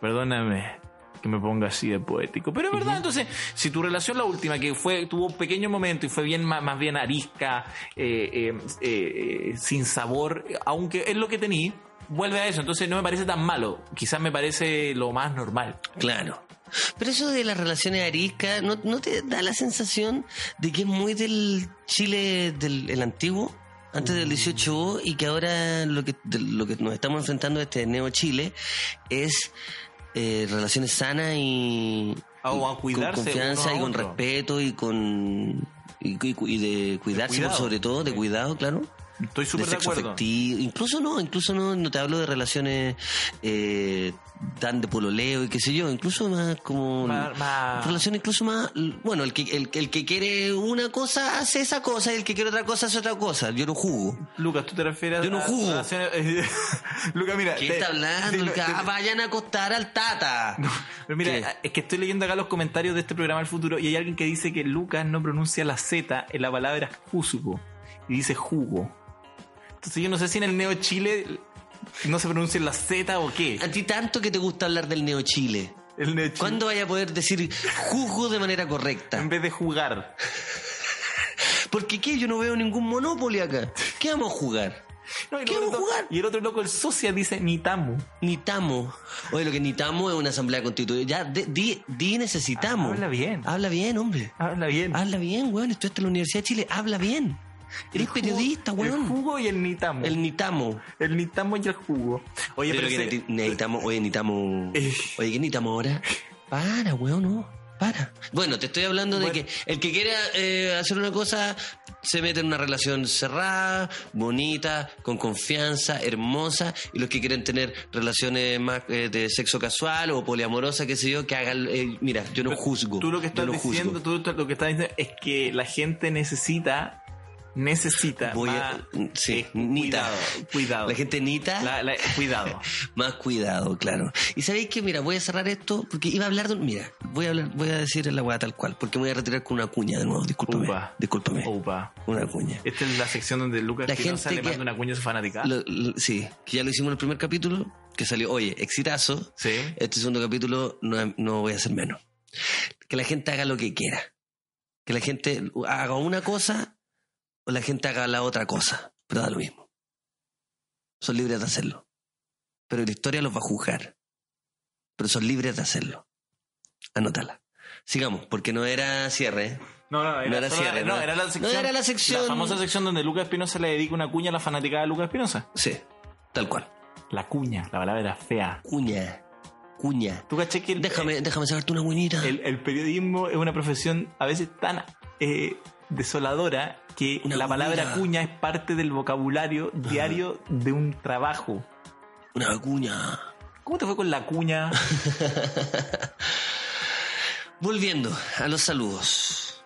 Perdóname que me ponga así de poético. Pero es verdad, entonces, si tu relación la última, que fue tuvo un pequeño momento y fue bien más, más bien arisca, eh, eh, eh, sin sabor, aunque es lo que tení, vuelve a eso. Entonces no me parece tan malo. Quizás me parece lo más normal. Claro. Pero eso de las relaciones ariscas, ¿no, no te da la sensación de que es muy del Chile del el antiguo? Antes del 18 y que ahora lo que, de lo que nos estamos enfrentando a este Neo Chile es eh, relaciones sanas y, Ah, a con cuidarse confianza y con respeto y con y, de cuidarse por sobre todo, de cuidado, claro. Estoy súper de sexo acuerdo. afectivo. Incluso no, incluso no, no te hablo de relaciones eh, tan de pololeo y qué sé yo, incluso más como Más- más- relación incluso más bueno, el que el, el que quiere una cosa hace esa cosa y el que quiere otra cosa hace otra cosa. Yo no jugo. Lucas, ¿tú te refieres Yo no a- jugo. a- a- Lucas, mira. ¿Qué te- está hablando? sí, El te- ah, vayan a acostar al tata. Pero mira, ¿Qué? es que estoy leyendo acá los comentarios de este programa del futuro y hay alguien que dice que Lucas no pronuncia la Z en la palabra jugo y dice jugo. Entonces yo no sé si en el Neo Chile no se pronuncia la Z o qué. A ti tanto que te gusta hablar del Neo Chile. El Neo Chile. ¿Cuándo vaya a poder decir jugo de manera correcta? En vez de jugar. Porque qué, yo no veo ningún Monopoly acá. ¿Qué vamos a jugar? No, ¿Qué vamos a jugar? y el otro loco, el socia, dice Nitamu. Nitamo. Oye, lo que necesitamos es una asamblea constituyente. Ya, di, di necesitamos. Habla bien. Habla bien, hombre. Habla bien. Habla bien, weón. Estudiaste en la Universidad de Chile. Habla bien. Eres jugo- periodista, El weón. jugo y el Nitamu. El Nitamo. El Nitamu y el jugo. Oye, Pero pero que necesitamos, oye, necesitamos. Eh. Oye, ¿qué necesitamos ahora? Para, weón, no. Para. Bueno, te estoy hablando de que el que quiere eh, hacer una cosa se mete en una relación cerrada, bonita, con confianza, hermosa, y los que quieren tener relaciones más eh, de sexo casual o poliamorosa, qué sé yo, que hagan. eh, mira, yo no juzgo. Tú lo que estás no diciendo, tú lo que estás diciendo es que la gente necesita, necesita Voy más, a. Sí, eh, cuidado, cuidado. La gente nita. La- la- cuidado. Más cuidado, claro. Y sabéis que, mira, voy a cerrar esto porque iba a hablar de. Mira, voy a hablar, voy a decir la weá tal cual, porque me voy a retirar con una cuña de nuevo. Discúlpame. Upa. Discúlpame. Una cuña. Esta es la sección donde Lucas La gente le que- manda una cuña a su fanática. Lo- lo- sí, que ya lo hicimos en el primer capítulo, que salió, oye, exitazo. Sí. Este segundo capítulo no, no voy a hacer menos. Que la gente haga lo que quiera. Que la gente haga una cosa o la gente haga la otra cosa. Pero da lo mismo. Son libres de hacerlo. Pero la historia los va a juzgar. Pero son libres de hacerlo. Anótala. Sigamos, porque no era cierre. ¿eh? No, no, No era cierre, no, no. era la No sección. era la sección- famosa sección donde Lucas Espinosa le dedica una cuña a la fanática de Lucas Espinosa. Sí, tal cual. La cuña, la palabra era fea. Cuña. Cuña. ¿Tú caché que el, Déjame, déjame sacarte una buenita. el, el periodismo es una profesión a veces tan eh, desoladora que Una la palabra cuña. cuña es parte del vocabulario diario de un trabajo. Una cuña. ¿Cómo te fue con la cuña? Volviendo a los saludos.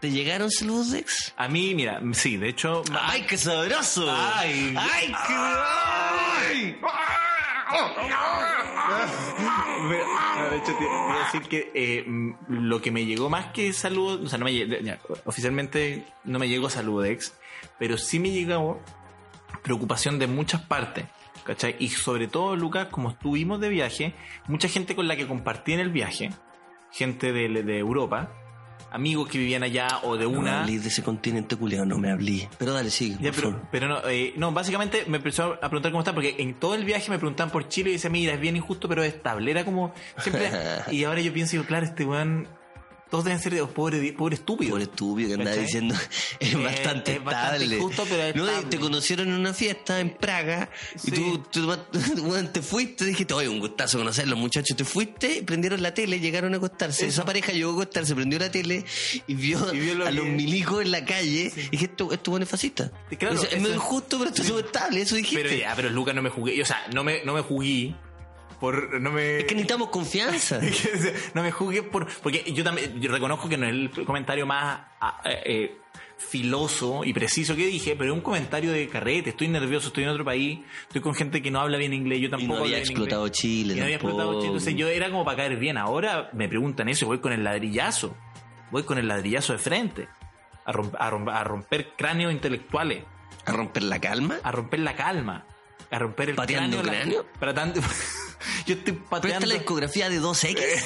¿Te llegaron saludos, Dex? A mí, mira, sí, de hecho... ¡Ay, qué sabroso! ¡Ay! ¡Ay, qué... ¡Ay! Me- de hecho, iba a decir que eh, lo que me llegó más que saludos, o sea, no me oficialmente no me llegó saludo de ex, pero sí me llegó preocupación de muchas partes, ¿cachai? Y sobre todo, Lucas, como estuvimos de viaje, mucha gente con la que compartí en el viaje, gente de Europa, amigos que vivían allá o de No me una... de ese continente culiado, no me hablé. Pero dale, sigue, Ya, por pero, favor. pero no, eh, no, básicamente me empezó a preguntar cómo está, porque en todo el viaje me preguntaban por Chile y decía, mira, es bien injusto, pero es estable. Era como siempre. y ahora yo pienso, digo, claro, este weón, todos deben ser de pobre, pobre estúpido. Por estúpido que andaba diciendo es Eh, bastante es bastante estable. injusto, pero es no, estable. te conocieron en una fiesta en Praga Sí. y tú, te fuiste, dijiste, oye, un gustazo conocerlos, muchachos. Te fuiste, prendieron la tele, llegaron a acostarse. Eso. Esa pareja llegó a acostarse, prendió la tele y vio, Y vio lo a que- los milicos en la calle y dije, esto, esto bueno es fascista. Sí, claro, O sea, es medio injusto, pero esto es estable, eso dijiste. Pero ya, pero Lucas no me jugué, o sea, no me, no me jugué por no me Es que necesitamos confianza. no me juzgues por porque yo también yo reconozco que no es el comentario más ah, eh, eh, filoso y preciso que dije, pero es un comentario de carrete, estoy nervioso, estoy en otro país, estoy con gente que no habla bien inglés, yo Y tampoco no había explotado inglés. Chile. Y no había explotado Chile, entonces yo era como para caer bien. Ahora me preguntan eso, voy con el ladrillazo, voy con el ladrillazo de frente, a, romp- a romp- a romper cráneos intelectuales, ¿A romper la calma? a romper la calma, a romper el ¿Pateando cráneo. la- cráneo? Para tanto, yo estoy Pero esta pateando. es la discografía de 2X.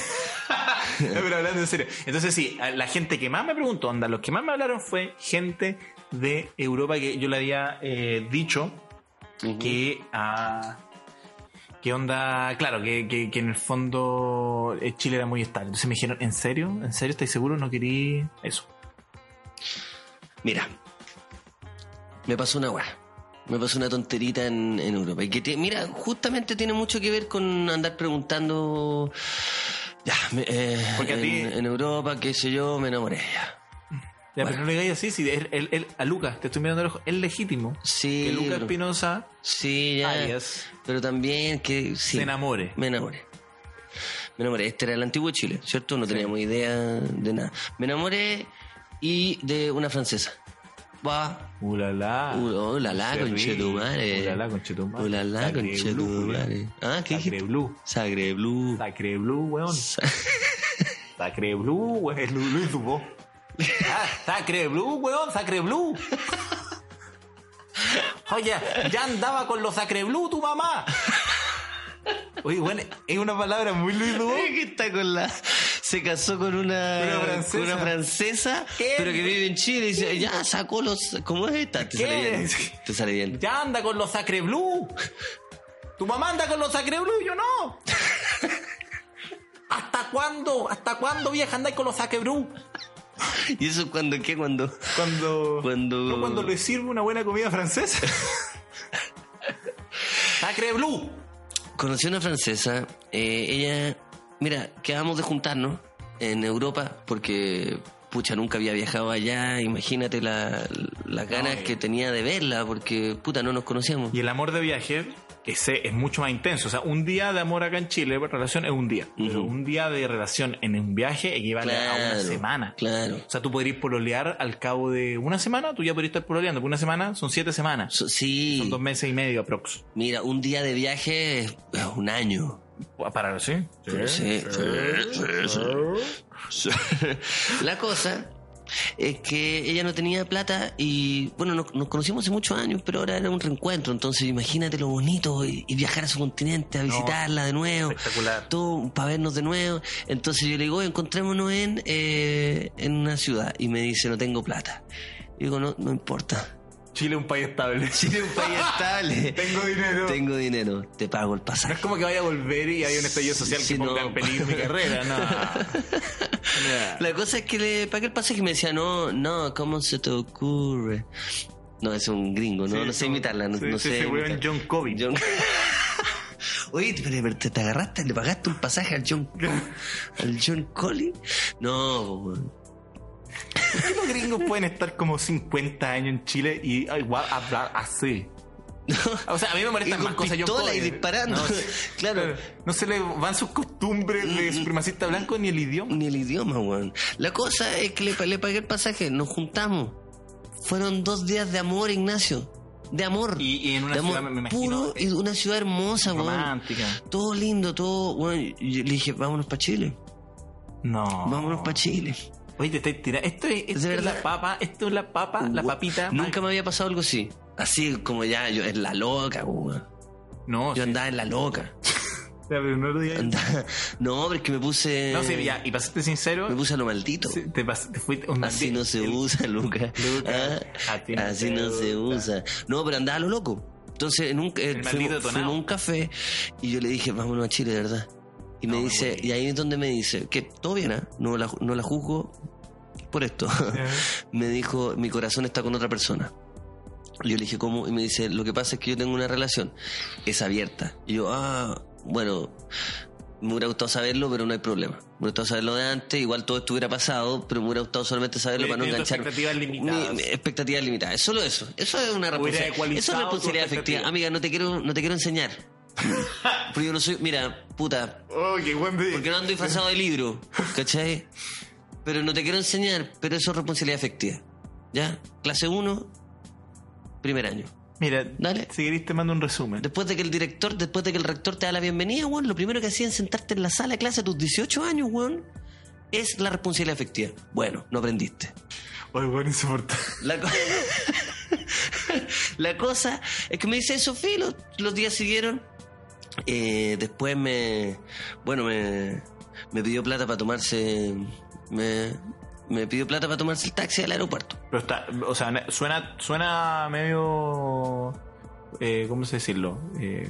No, pero hablando en serio. Entonces sí, la gente que más me preguntó, onda, los que más me hablaron fue gente de Europa que yo le había eh, dicho que ah, que onda, claro, que, que- que en el fondo eh, Chile era muy estable. Entonces me dijeron, ¿en serio? ¿En serio estáis seguros? No querí eso. Mira, me pasó una weá. Me pasó una tonterita en, en Europa. Y que te- mira, justamente tiene mucho que ver con andar preguntando. Ya, me- eh, Porque a en, ti- en Europa, qué sé yo, me enamoré. ya. Ya, Bueno. pero no le digáis así, si él, él- él- a Lucas, te estoy mirando el ojo, es legítimo Sí, que Lucas Espinosa Sí, ya. Arias Pero también que sí. se enamore. Me enamoré. Me enamoré. Este era el antiguo Chile, ¿cierto? No teníamos idea de nada. Me enamoré y de una francesa. Va. Ulala. Uh, la la, Se ríe. conchetumare. Ulala, conchetumare. Ulala, Sacre conchetumare. Ah, ¿qué Sacre blue. Sagre Blue. Sacre Blue, weón. Sacre Blue, weón. Es Lu- Luis Dubó. Ah, Sacre Blue, weón. Sacre Blue. Oye, ya andaba con los Sacre Blue tu mamá. Oye, bueno, es una palabra muy Luis Dubó. que está con la se casó con una, Una francesa. con una francesa pero que vive en Chile y dice ya sacó los ¿cómo es esta? te sale bien te sale bien Ya anda con los Sacre Blue. Tu mamá anda con los Sacre Blue, yo no. ¿Hasta cuándo? ¿Hasta cuándo, vieja, andáis con los Sacre Blue? y eso cuando qué cuando Cuando. Cuando- No, cuando le sirve una buena comida francesa. Sacre Blue. conocí a una francesa eh, ella mira quedamos de juntarnos en Europa porque pucha nunca había viajado allá imagínate la- las ganas que tenía de verla porque puta no nos conocíamos Y el amor de viaje ese es mucho más intenso. O sea, un día de amor acá en Chile, relación es un día. Pero un día de relación en un viaje equivale a una semana. claro O sea, tú podrías pololear al cabo de una semana, tú ya podrías estar pololeando. Por una semana son siete semanas. So- sí Son dos meses y medio aprox. Mira, un día de viaje es un año. Para, ¿sí? Sí, sí, sí, sí. La cosa es que ella no tenía plata y, bueno, nos, nos conocimos hace muchos años, pero ahora era un reencuentro. Entonces, imagínate lo bonito y, y viajar a su continente, a visitarla de nuevo. Espectacular. Todo para vernos de nuevo. Entonces yo le digo, "Oye, encontrémonos en, eh, en una ciudad. Y me dice, no tengo plata. Y digo, no, no importa. Chile es un país estable. Chile es un país estable. Tengo dinero. Tengo dinero, te pago el No pasaje. es como que vaya a volver y haya un estallido social Sí, que ponga no. en peligro mi carrera, no. No. La cosa es que le pagué el pasaje y me decía, no, no, ¿cómo se te ocurre? No, es un gringo, no, Sí, no sé imitarla, no, sí, no sé. imitar. John Cobbin. John- Oye, pero, te, te agarraste, le pagaste un pasaje al John, al John Collins. No, weón. ¿Por qué los gringos pueden estar como 50 años en Chile y ah, igual hablar así? O sea, a mí me molestan más cosas. John pistola y Cobbin. disparando. No, Claro. No se le van sus costumbres de supremacista blanco ni el idioma. Ni el idioma, weón. La cosa es que le, le pagué el pasaje, nos juntamos. Fueron dos días de amor, Ignacio. De amor. Y, y en una de amor ciudad, me imagino, puro y una ciudad hermosa, weón. romántica. Todo lindo, todo. Bueno, y le dije, vámonos para Chile. No. Vámonos para Chile. Oye, te estáis tirando. Esto es, esto la papa, esto es la papa, la papita. Nunca me había pasado algo así. Así como ya, yo en la loca, weón. No, Yo sí. andaba en la loca. Ya, pero no lo digas. Andaba- No, pero es que me puse. No, sí, ya, y pasaste sincero. Me puse a lo maldito. sí, te, pas- te fuiste un Así no se usa, Luca. Luca, Ah, así no así se no se usa. No, pero andaba a lo loco. Entonces, en un, eh, fuimos, fuimos a un café y yo le dije, vámonos a Chile, de verdad. Y me No, dice, güey. y ahí es donde me dice, que todo bien, ¿ah? no, la, no la juzgo por esto. me dijo, mi corazón está con otra persona. Yo le dije, ¿cómo? Y me dice, lo que pasa es que yo tengo una relación, es abierta. Y yo, ah, bueno, me hubiera gustado saberlo, pero no hay problema. Me hubiera gustado saberlo de antes, igual todo esto hubiera pasado, pero me hubiera gustado solamente saberlo para no tiene tus enganchar. expectativas limitadas. Mi- mi expectativas limitadas. Es solo eso. Eso es una responsabilidad. Eso es responsabilidad efectiva. Amiga, no te quiero, no te quiero enseñar. Pero yo no soy, mira, puta, Oh, qué buen día. porque no ando disfrazado de libro, ¿cachai? Pero no te quiero enseñar, pero eso es responsabilidad efectiva. ¿Ya? Clase 1, primer año. Mira, Dale. si querés te mando un resumen. Después de que el director, después de que el rector te da la bienvenida, weón, lo primero que hacían sentarte en la sala de clase a tus 18 años, weón, es la responsabilidad efectiva. Bueno, no aprendiste. Oye, bueno, insoportable. La, co- la cosa es que me dice eso, Fi, los, los días siguieron. Eh, después me. Bueno, me, me pidió plata para tomarse. Me, me pidió plata para tomarse el taxi al aeropuerto. Pero está, o sea, suena, suena medio, eh, ¿cómo se decirlo? Eh,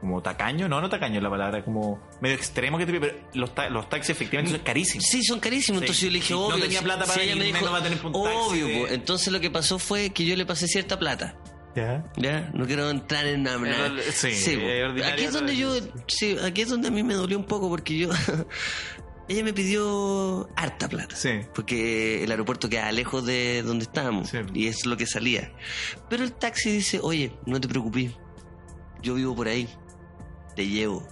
como tacaño, no, no tacaño es la palabra, como medio extremo que te pide, pero los, ta- los taxis efectivamente son carísimos. Sí, son carísimos. Sí. Entonces yo le dije, Si no obvio. tenía plata para si ella me dijo, menos va a tener un taxi Obvio, de- entonces lo que pasó fue que yo le pasé cierta plata. ¿Ya? Ya, no quiero entrar en nada. Pero, sí, aquí es donde yo, sí, aquí es donde a mí me dolió un poco porque yo, ella me pidió harta plata. Sí. Porque el aeropuerto queda lejos de donde estábamos Sí. y es lo que salía. Pero el taxi dice, oye, no te preocupes, yo vivo por ahí, te llevo,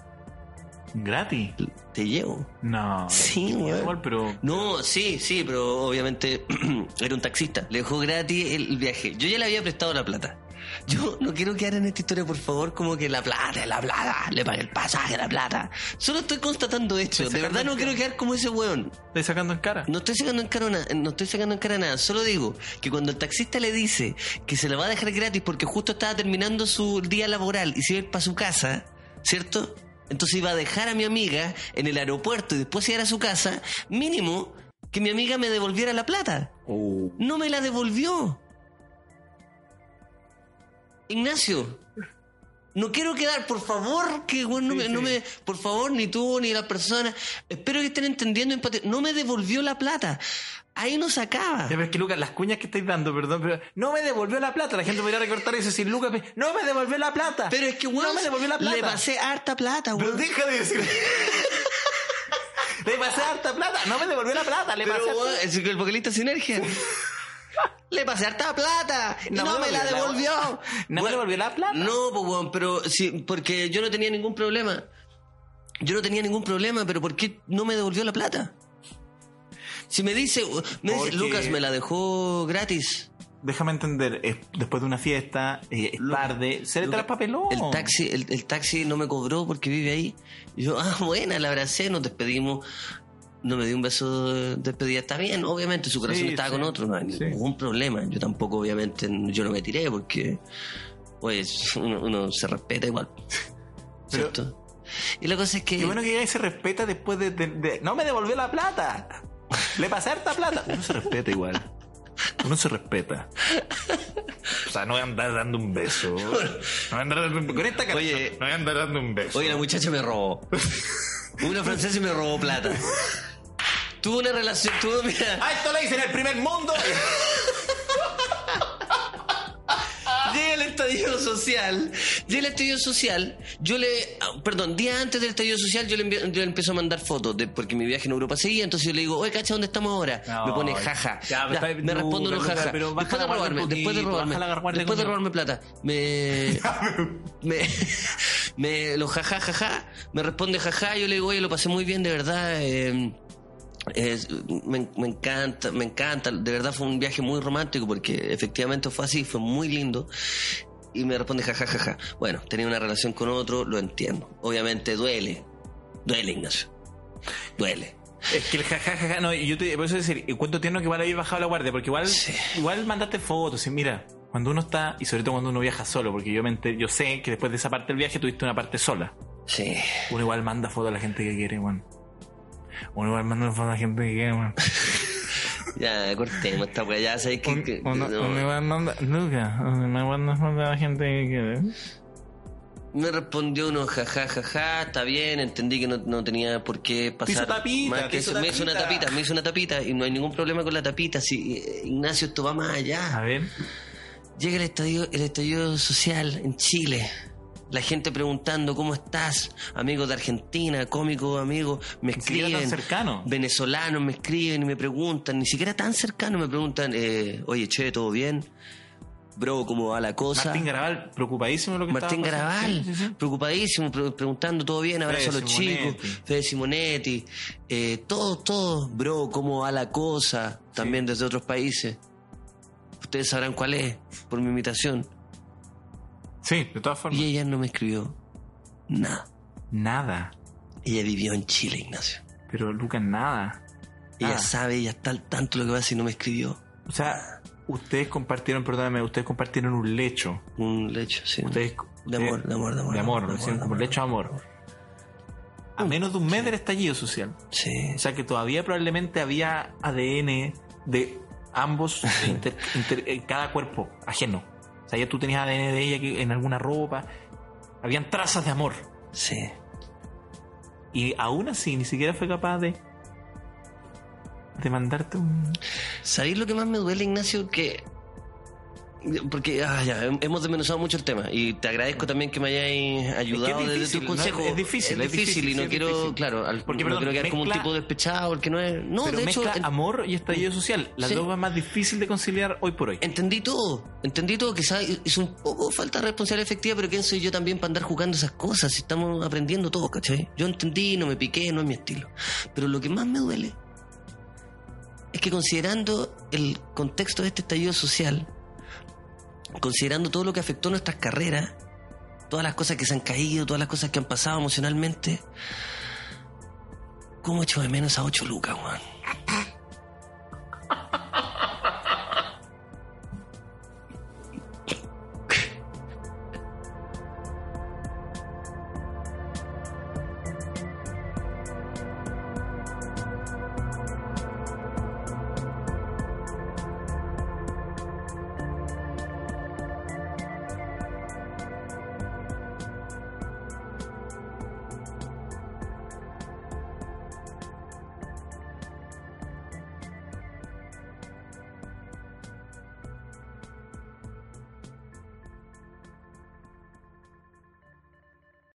¿Gratis? te llevo. No. Sí, güey. Igual, pero... No, sí, sí, pero obviamente era un taxista. Le dejó gratis el viaje. Yo ya le había prestado la plata. Yo no quiero quedar en esta historia, por favor, como que la plata, la plata, le pagué el pasaje, la plata. Solo estoy constatando hechos. De verdad no quiero quedar como ese weón. ¿Estás sacando en cara? No estoy sacando en cara na- no estoy sacando en cara nada. Solo digo que cuando el taxista le dice que se la va a dejar gratis porque justo estaba terminando su día laboral y se iba a ir para su casa, ¿cierto? Entonces iba a dejar a mi amiga en el aeropuerto y después se iba a ir a su casa, mínimo que mi amiga me devolviera la plata. No me la devolvió. Ignacio, no quiero quedar, por favor, que bueno, no, Sí, me, no sí. me- por favor, ni tú ni la persona, espero que estén entendiendo, empate- no me devolvió la plata. Ahí no se acaba. Ya, pero es que Lucas, las cuñas que estáis dando, perdón, pero no me devolvió la plata. La gente me irá a recortar y decir, Lucas, no me devolvió la plata. Pero es que, weón, no me devolvió la plata. le pasé harta plata, Pero weón. deja de decir. le pasé harta plata. No me devolvió la plata. Le Pero, pasé weón, es el vocalista sinergia. Le pasé harta plata y no, me la devolvió. No me devolvió la plata. No, pues, weón, pero sí, porque yo no tenía ningún problema. Yo no tenía ningún problema, pero ¿por qué no me devolvió la plata? Si me dice, me dice Lucas me la dejó gratis. Déjame entender, es después de una fiesta, eh, es tarde, se le traspapeló. El taxi, el, el taxi no me cobró porque vive ahí. Y yo, ah, buena, la abracé, nos despedimos. No me dio un beso de despedida, está bien, obviamente su corazón Sí, estaba sí, con otro, no hay sí. ningún problema. Yo tampoco, obviamente, yo no me tiré porque, pues, uno, uno se respeta igual. ¿Cierto? y la cosa es que. Qué bueno que ya se respeta después de, de- de- No me devolvió la plata. Le pasé harta plata. Uno se respeta igual. Uno se respeta. O sea, no voy a andar dando un beso. No voy a andar dando un... Con esta cara. Oye. no voy a andar dando un beso. Oye, la muchacha me robó. Una francesa y me robó plata. Tuvo una relación, tuvo, mira. ¡Ah, esto lo hice en el primer mundo! Llega el estallido social. Llega el estallido social. Yo le. ah, Perdón, día antes del estallido social, yo le, envi- yo le empiezo a mandar fotos. De, porque mi viaje en Europa seguía. Entonces yo le digo, oye, cacha, ¿dónde estamos ahora? No, me pone jaja. ya, Ya, está- me unos Lucas, jaja. pero Después de robarme, después de robarme. Después de robarme plata. Me. me, me lo jaja, jaja, me responde jaja, yo le digo, oye, lo pasé muy bien, de verdad, eh, es- me, me encanta, me encanta, de verdad fue un viaje muy romántico porque efectivamente fue así, fue muy lindo. Y me responde jaja, jaja. Bueno, tenía una relación con otro, lo entiendo. Obviamente duele, duele Ignacio, duele. Es que el jajajaja, no, y yo te, por eso decir, cuento tierno que igual habéis bajado la guardia, porque igual, Sí. igual mandaste fotos, y mira, cuando uno está, y sobre todo cuando uno viaja solo, porque yo, me enter- yo sé que después de esa parte del viaje tuviste una parte sola. Sí. Uno igual manda fotos a la gente que quiere, weón. Uno igual manda fotos a la gente que quiere, weón. Ya, cortemos esta weá, ya sabes que... que- Uno, no. uno igual manda, Lucas, uno manda fotos a la gente que quiere. Me respondió uno, jaja, jaja, está bien, entendí que no, no tenía por qué pasar. hizo tapita, más te que hizo eso. Me hizo una tapita. me hizo una tapita y no hay ningún problema con la tapita. Si, eh, Ignacio, esto va más A allá. ver. Llega el estallido, el estallido social en Chile. La gente preguntando cómo estás, amigos de Argentina, cómicos amigos, me escriben, cercano. venezolanos me escriben y me preguntan, ni siquiera tan cercanos me preguntan, eh, oye, che, ¿todo bien? bro, ¿cómo va la cosa? Martín Garabal, preocupadísimo lo que Martín. Garabal, Sí, sí, sí. preocupadísimo, pre- preguntando todo bien, abrazo a los chicos. Fede Simonetti, eh, todos, todos, bro, cómo va la cosa, también desde otros países. Ustedes sabrán cuál es, por mi invitación. Sí, de todas formas. Y ella no me escribió nada. Nada. Ella vivió en Chile, Ignacio. Pero Lucas, nada. Ella sabe, ella está al tanto de lo que pasa y no me escribió. O sea, ustedes compartieron, perdóname, ustedes compartieron un lecho. Un lecho, sí. Ustedes, De amor, de amor, de amor. De amor, de amor, como lecho de amor. A menos de un mes del estallido social. Sí. O sea que todavía probablemente había ADN de ambos inter- inter- en cada cuerpo ajeno. O sea, ya tú tenías ADN de ella en alguna ropa. Habían trazas de amor. Sí. Y aún así ni siquiera fue capaz de de mandarte un ¿Sabéis lo que más me duele, Ignacio? Que. Porque ah, ya, hemos desmenuzado mucho el tema y te agradezco también que me hayáis ayudado Es que es desde tus ¿no? consejos. Es difícil, es es difícil, y no quiero, difícil. claro, al- Porque, no perdón, quiero quedar como un tipo despechado, porque no es. No, pero de hecho, mezcla en- amor y estallido social. Las Sí. van más difícil de conciliar hoy por hoy. entendí todo. Entendí todo, quizás es un poco falta de responsabilidad efectiva, pero ¿quién soy yo también para andar jugando esas cosas? Estamos aprendiendo todo, ¿cachai? Yo entendí, no me piqué, no es mi estilo. Pero lo que más me duele es que considerando el contexto de este estallido social, considerando todo lo que afectó nuestras carreras, todas las cosas que se han caído, todas las cosas que han pasado emocionalmente, ¿cómo echo de menos a ocho lucas, weón?